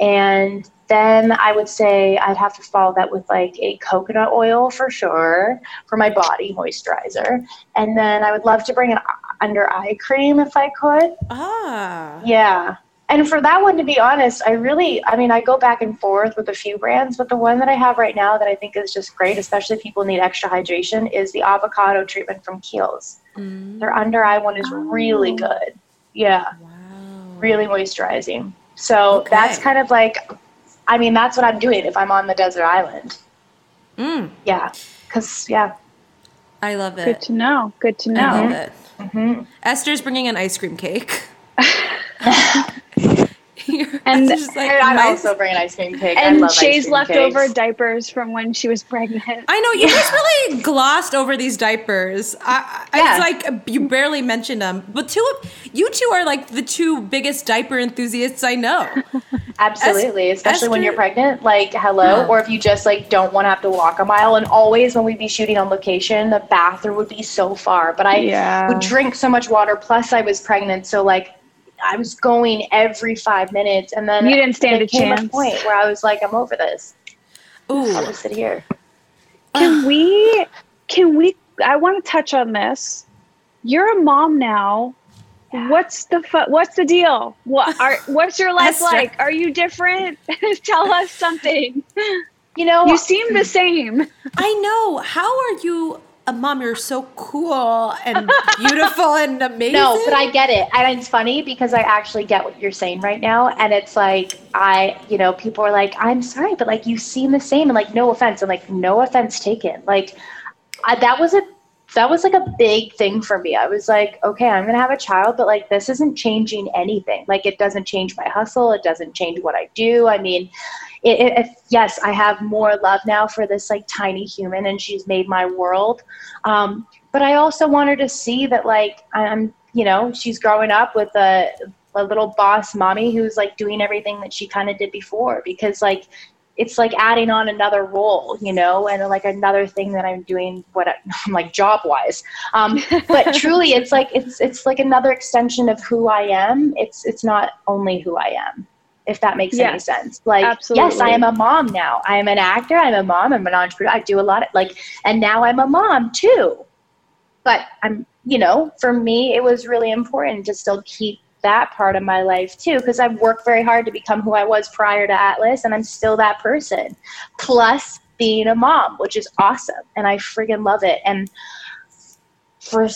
and then I would say I'd have to follow that with like a coconut oil for sure for my body moisturizer, and then I would love to bring an under eye cream if I could. ah. Yeah. And for that one, to be honest, I really, I mean, I go back and forth with a few brands, but the one that I have right now that I think is just great, especially if people need extra hydration, is the avocado treatment from Kiehl's. Their under eye one is really good. Yeah. Wow. Really moisturizing. So Okay. that's kind of like, I mean, that's what I'm doing if I'm on the desert island. Mm, Yeah. Because, yeah. I love it. Good to know. Good to I know. love it. Mm-hmm. Esther's bringing an ice cream cake. And- Esther's like, And I'd my- also bring an ice cream cake. I And love Shay's leftover cakes. diapers from when she was pregnant. I know you guys really glossed over these diapers. I, I, Yeah. It's like you barely mentioned them, but two of you two are like the two biggest diaper enthusiasts I know. Absolutely, especially when you're pregnant. Like, hello, Yeah. or if you just like don't want to have to walk a mile. And always, when we'd be shooting on location, the bathroom would be so far. But I Yeah. would drink so much water. Plus, I was pregnant, so like I was going every five minutes, and then You didn't stand there a came chance. a point where I was like, I'm over this. Ooh, I'll Ooh, just sit here. Can we? Can we? I want to touch on this. You're a mom now. What's the fu- What's the deal? What are? What's your life Esther. like? Are you different? Tell us something. You know, You seem the same. I know. How are you? Uh, "Mom, you're so cool and beautiful and amazing." No, but I get it. And it's funny because I actually get what you're saying right now. And it's like, I, you know, people are like, I'm sorry, but like, you seem the same. And like, no offense. I'm like, no offense taken. Like, I, that was a, that was like a big thing for me. I was like, okay, I'm going to have a child, but like, this isn't changing anything. Like, it doesn't change my hustle. It doesn't change what I do. I mean, it, it, if, yes, I have more love now for this like tiny human and she's made my world. Um, but I also want her to see that like I'm, you know, she's growing up with a, a little boss mommy who's like doing everything that she kind of did before because like it's like adding on another role, you know, and like another thing that I'm doing what I, am like job wise. Um, but truly, it's like it's it's like another extension of who I am. It's it's not only who I am, if that makes any sense. Like yes, I am a mom now. I am an actor. I'm a mom. I'm an entrepreneur. I do a lot of like, and now I'm a mom too. But I'm, you know, for me, it was really important to still keep that part of my life too because I've worked very hard to become who I was prior to Atlas and I'm still that person. Plus being a mom, which is awesome and I friggin' love it. And for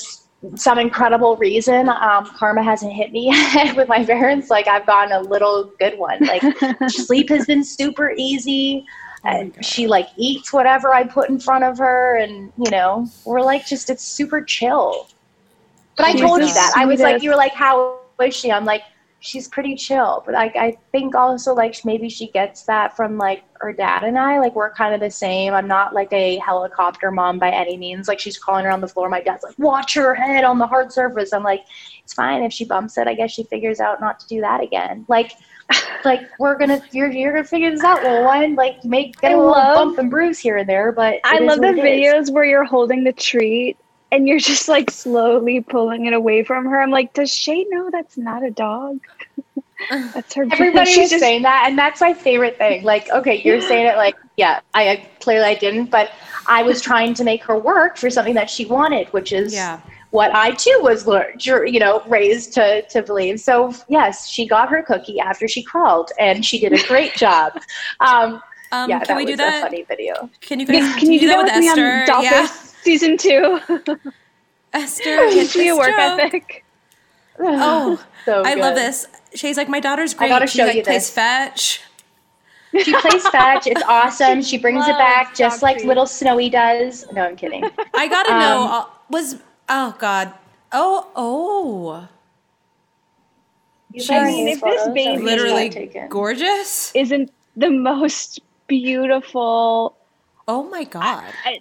some incredible reason, um, karma hasn't hit me yet with my parents. Like I've gotten a little good one. Like sleep has been super easy. And she like eats whatever I put in front of her, and you know we're like just it's super chill. But I told you that I was like you were like how is she? I'm like she's pretty chill, but like I think also like maybe she gets that from like her dad and I. Like we're kind of the same. I'm not like a helicopter mom by any means. Like she's crawling around the floor. My dad's like watch her head on the hard surface. I'm like it's fine if she bumps it. I guess she figures out not to do that again. Like like we're gonna you're you're gonna figure this out, little one. Like may get I a little love- bump and bruise here and there, but I love the it is. videos where you're holding the treat and you're just like slowly pulling it away from her. I'm like, does Shay know that's not a dog? that's her. Everybody She's is just- saying that, and that's my favorite thing. Like, okay, you're saying it like, yeah, I, I clearly I didn't, but I was trying to make her work for something that she wanted, which is Yeah. what I too was learned, you know, raised to to believe. So yes, she got her cookie after she crawled, and she did a great job. Um, Um, yeah, can that we do was that? a funny video. Can you guys? Yes, can you do that with me on Dollface Yeah, season two? Esther. get Teach me a work joke. ethic. Oh, So I love this. Shay's like, my daughter's great. gotta she show like you plays this. fetch. She plays fetch. It's awesome. She brings it back just like treats. little Snowy does. No, I'm kidding. I gotta know. Um, uh, was oh god. Oh oh. These I mean, if this photos baby- Literally gorgeous. Isn't the most beautiful. Oh my god. I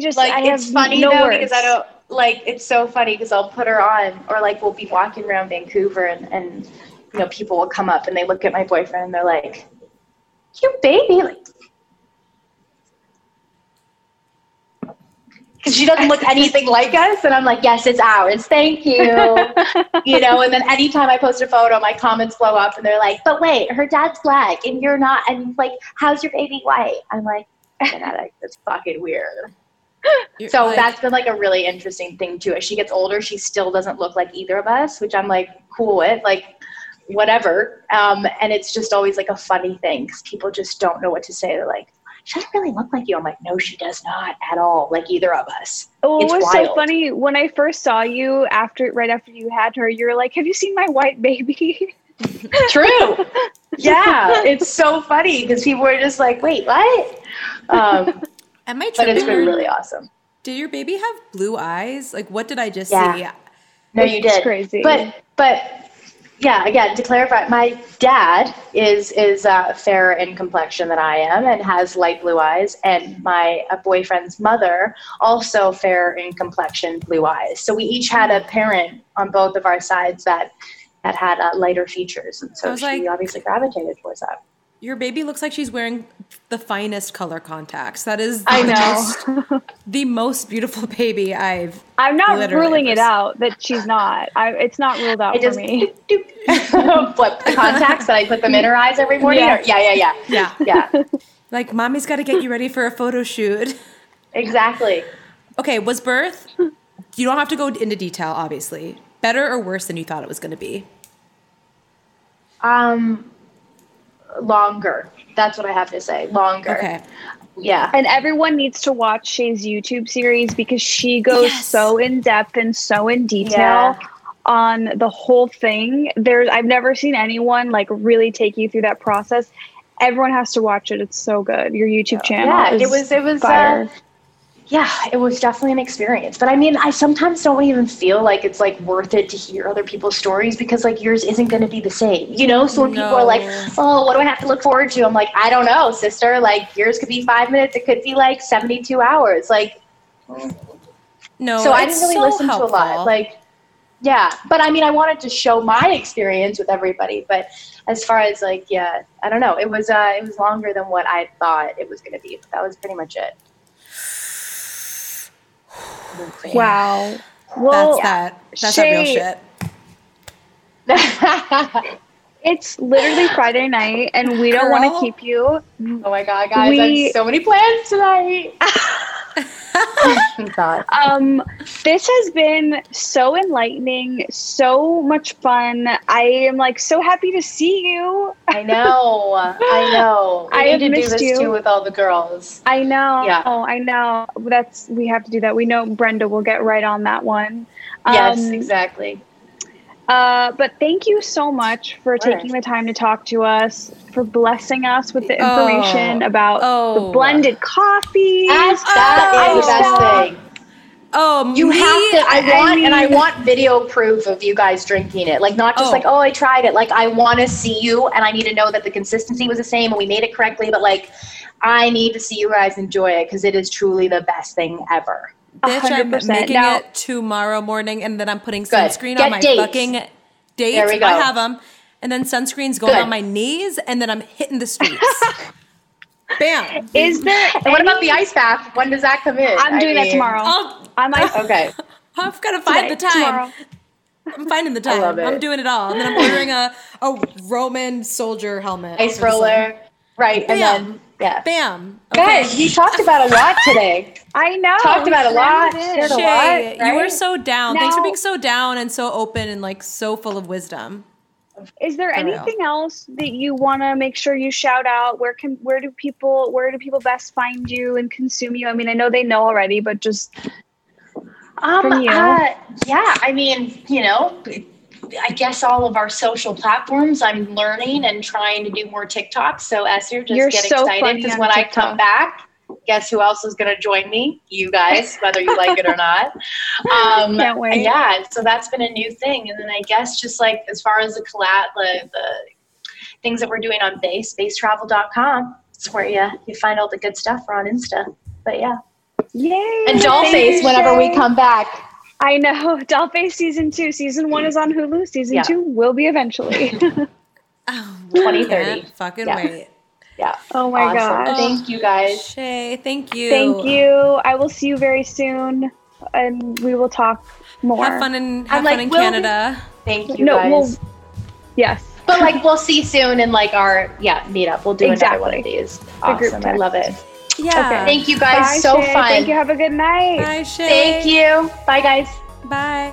just like I it's funny no though words. because I don't like it's so funny because I'll put her on or like we'll be walking around Vancouver and and you know people will come up and they look at my boyfriend and they're like, "Cute baby," like. Because she doesn't look anything like us, and I'm like, yes, it's ours. Thank you. you know, and then anytime I post a photo, my comments blow up, and they're like, but wait, her dad's black, and you're not, and like, how's your baby white? I'm like. That's fucking weird. So like- that's been like a really interesting thing too. As she gets older, she still doesn't look like either of us, which I'm like cool with, like whatever. Um, and it's just always like a funny thing because people just don't know what to say. They're like, she doesn't really look like you. I'm like, no, she does not at all, like either of us. Oh, It's it was so funny when I first saw you after right after you had her. You were like, "Have you seen my white baby?" True. yeah, it's so funny because people are just like, wait, what? Um, Am I but it's tripping? been really awesome. Did your baby have blue eyes? Like, what did I just Yeah. see? No, It's you did. crazy. But but yeah, again to clarify, my dad is is uh, fairer in complexion than I am and has light blue eyes, and my uh, boyfriend's mother also fair in complexion, blue eyes. So we each had a parent on both of our sides that that had uh, lighter features, and so was she like- obviously gravitated towards that. Your baby looks like she's wearing the finest color contacts. That is I the know. most- the most beautiful baby I've. I'm not Literally, ruling it out that she's not. I, it's not ruled out I just for me. doop, doop. flip the contacts and I put them in her eyes every morning. Yeah. Or, yeah, yeah, Yeah. yeah, yeah. Like, mommy's got to get you ready for a photo shoot. Exactly. Okay, was birth? You don't have to go into detail, obviously. Better or worse than you thought it was going to be? Um, longer. That's what I have to say. Longer. Okay. Yeah. And everyone needs to watch Shay's YouTube series because she goes Yes. so in depth and so in detail Yeah. on the whole thing. There's I've never seen anyone like really take you through that process. Everyone has to watch it. It's so good. Your YouTube channel. Yeah, is it was it was fire. uh, yeah, it was definitely an experience. But I mean, I sometimes don't even feel like it's like worth it to hear other people's stories because like yours isn't going to be the same, you know. So when people are like, "Oh, what do I have to look forward to?" I'm like, "I don't know, sister. Like yours could be five minutes. It could be like 72 hours. Like No, so I didn't really so listen to a lot. Like, yeah, but I mean, I wanted to show my experience with everybody. But as far as like, yeah, I don't know. It was uh, it was longer than what I thought it was going to be. But that was pretty much it. Wow. Well, that's that. That's that real shit. it's literally Friday night and we don't want to keep you. Oh my god, guys! I have so many plans tonight. Um, this has been so enlightening, so much fun. I am like so happy to see you. I know. I know. We I need to do this you. too with all the girls. I know. Yeah. Oh, I know. That's we have to do that. We know Brenda will get right on that one. Yes, Um, exactly. Uh, but thank you so much for taking the time to talk to us, for blessing us with the Oh. information about Oh. the blended coffees. That's, that is the best stuff. thing. Oh, You me? have to. I I want and I want video proof of you guys drinking it. Like not just Oh. like oh I tried it. Like I want to see you and I need to know that the consistency was the same and we made it correctly. But like I need to see you guys enjoy it because it is truly the best thing ever. Bitch, I'm making Now- it tomorrow morning, and then I'm putting sunscreen on my dates. fucking dates. There we go. I have them, and then sunscreen's going Good. on my knees, and then I'm hitting the streets. Bam! Is there? And what about the ice bath? When does that come in? I'm I doing that tomorrow. I'll, I'm like, Okay. I've got to find today, the time. tomorrow. I'm finding the time. love it. I'm doing it all, and then I'm ordering a a Roman soldier helmet. Ice for the sun. roller. Right. And Bam. then yeah. Bam. Guys, you talked about a lot today. I know. Talked about a lot, slammed it in. shared a Shay, lot, you were so down. Thanks for being so down and so open and like so full of wisdom. Is there For real. anything else that you want to make sure you shout out? Where can where do people where do people best find you and consume you? I mean, I know they know already, but just Um, From you. Uh, yeah, I mean, you know, I guess all of our social platforms. I'm learning and trying to do more TikTok. So Esther, just You're get so excited because when I come back, guess who else is going to join me? You guys, whether you like it or not. Um, Can't wait. Yeah, so that's been a new thing, and then I guess just like as far as the collab, the, the things that we're doing on Béis, beistravel.com. It's where you you find all the good stuff. We're on Insta, but yeah. yay! And Thank Dollface you, whenever we come back. I know Dollface season two. Season one is on Hulu. Season Yeah. two will be eventually. Oh, 2030. can't Fucking Yeah. wait. Yeah. oh my awesome. gosh! Thank you guys. Shay, thank you. Thank you. I will see you very soon, and we will talk more. Have fun in have I'm like, fun in will we- Canada. Thank you No, guys. we'll- Yes. but like we'll see soon in like our yeah meetup. We'll do another one of Exactly. these. The group Awesome. I love it. Yeah. Okay. Thank you guys. Bye, so Shay. fun. Thank you. Have a good night. Bye, Shay. Thank you. Bye guys. Bye.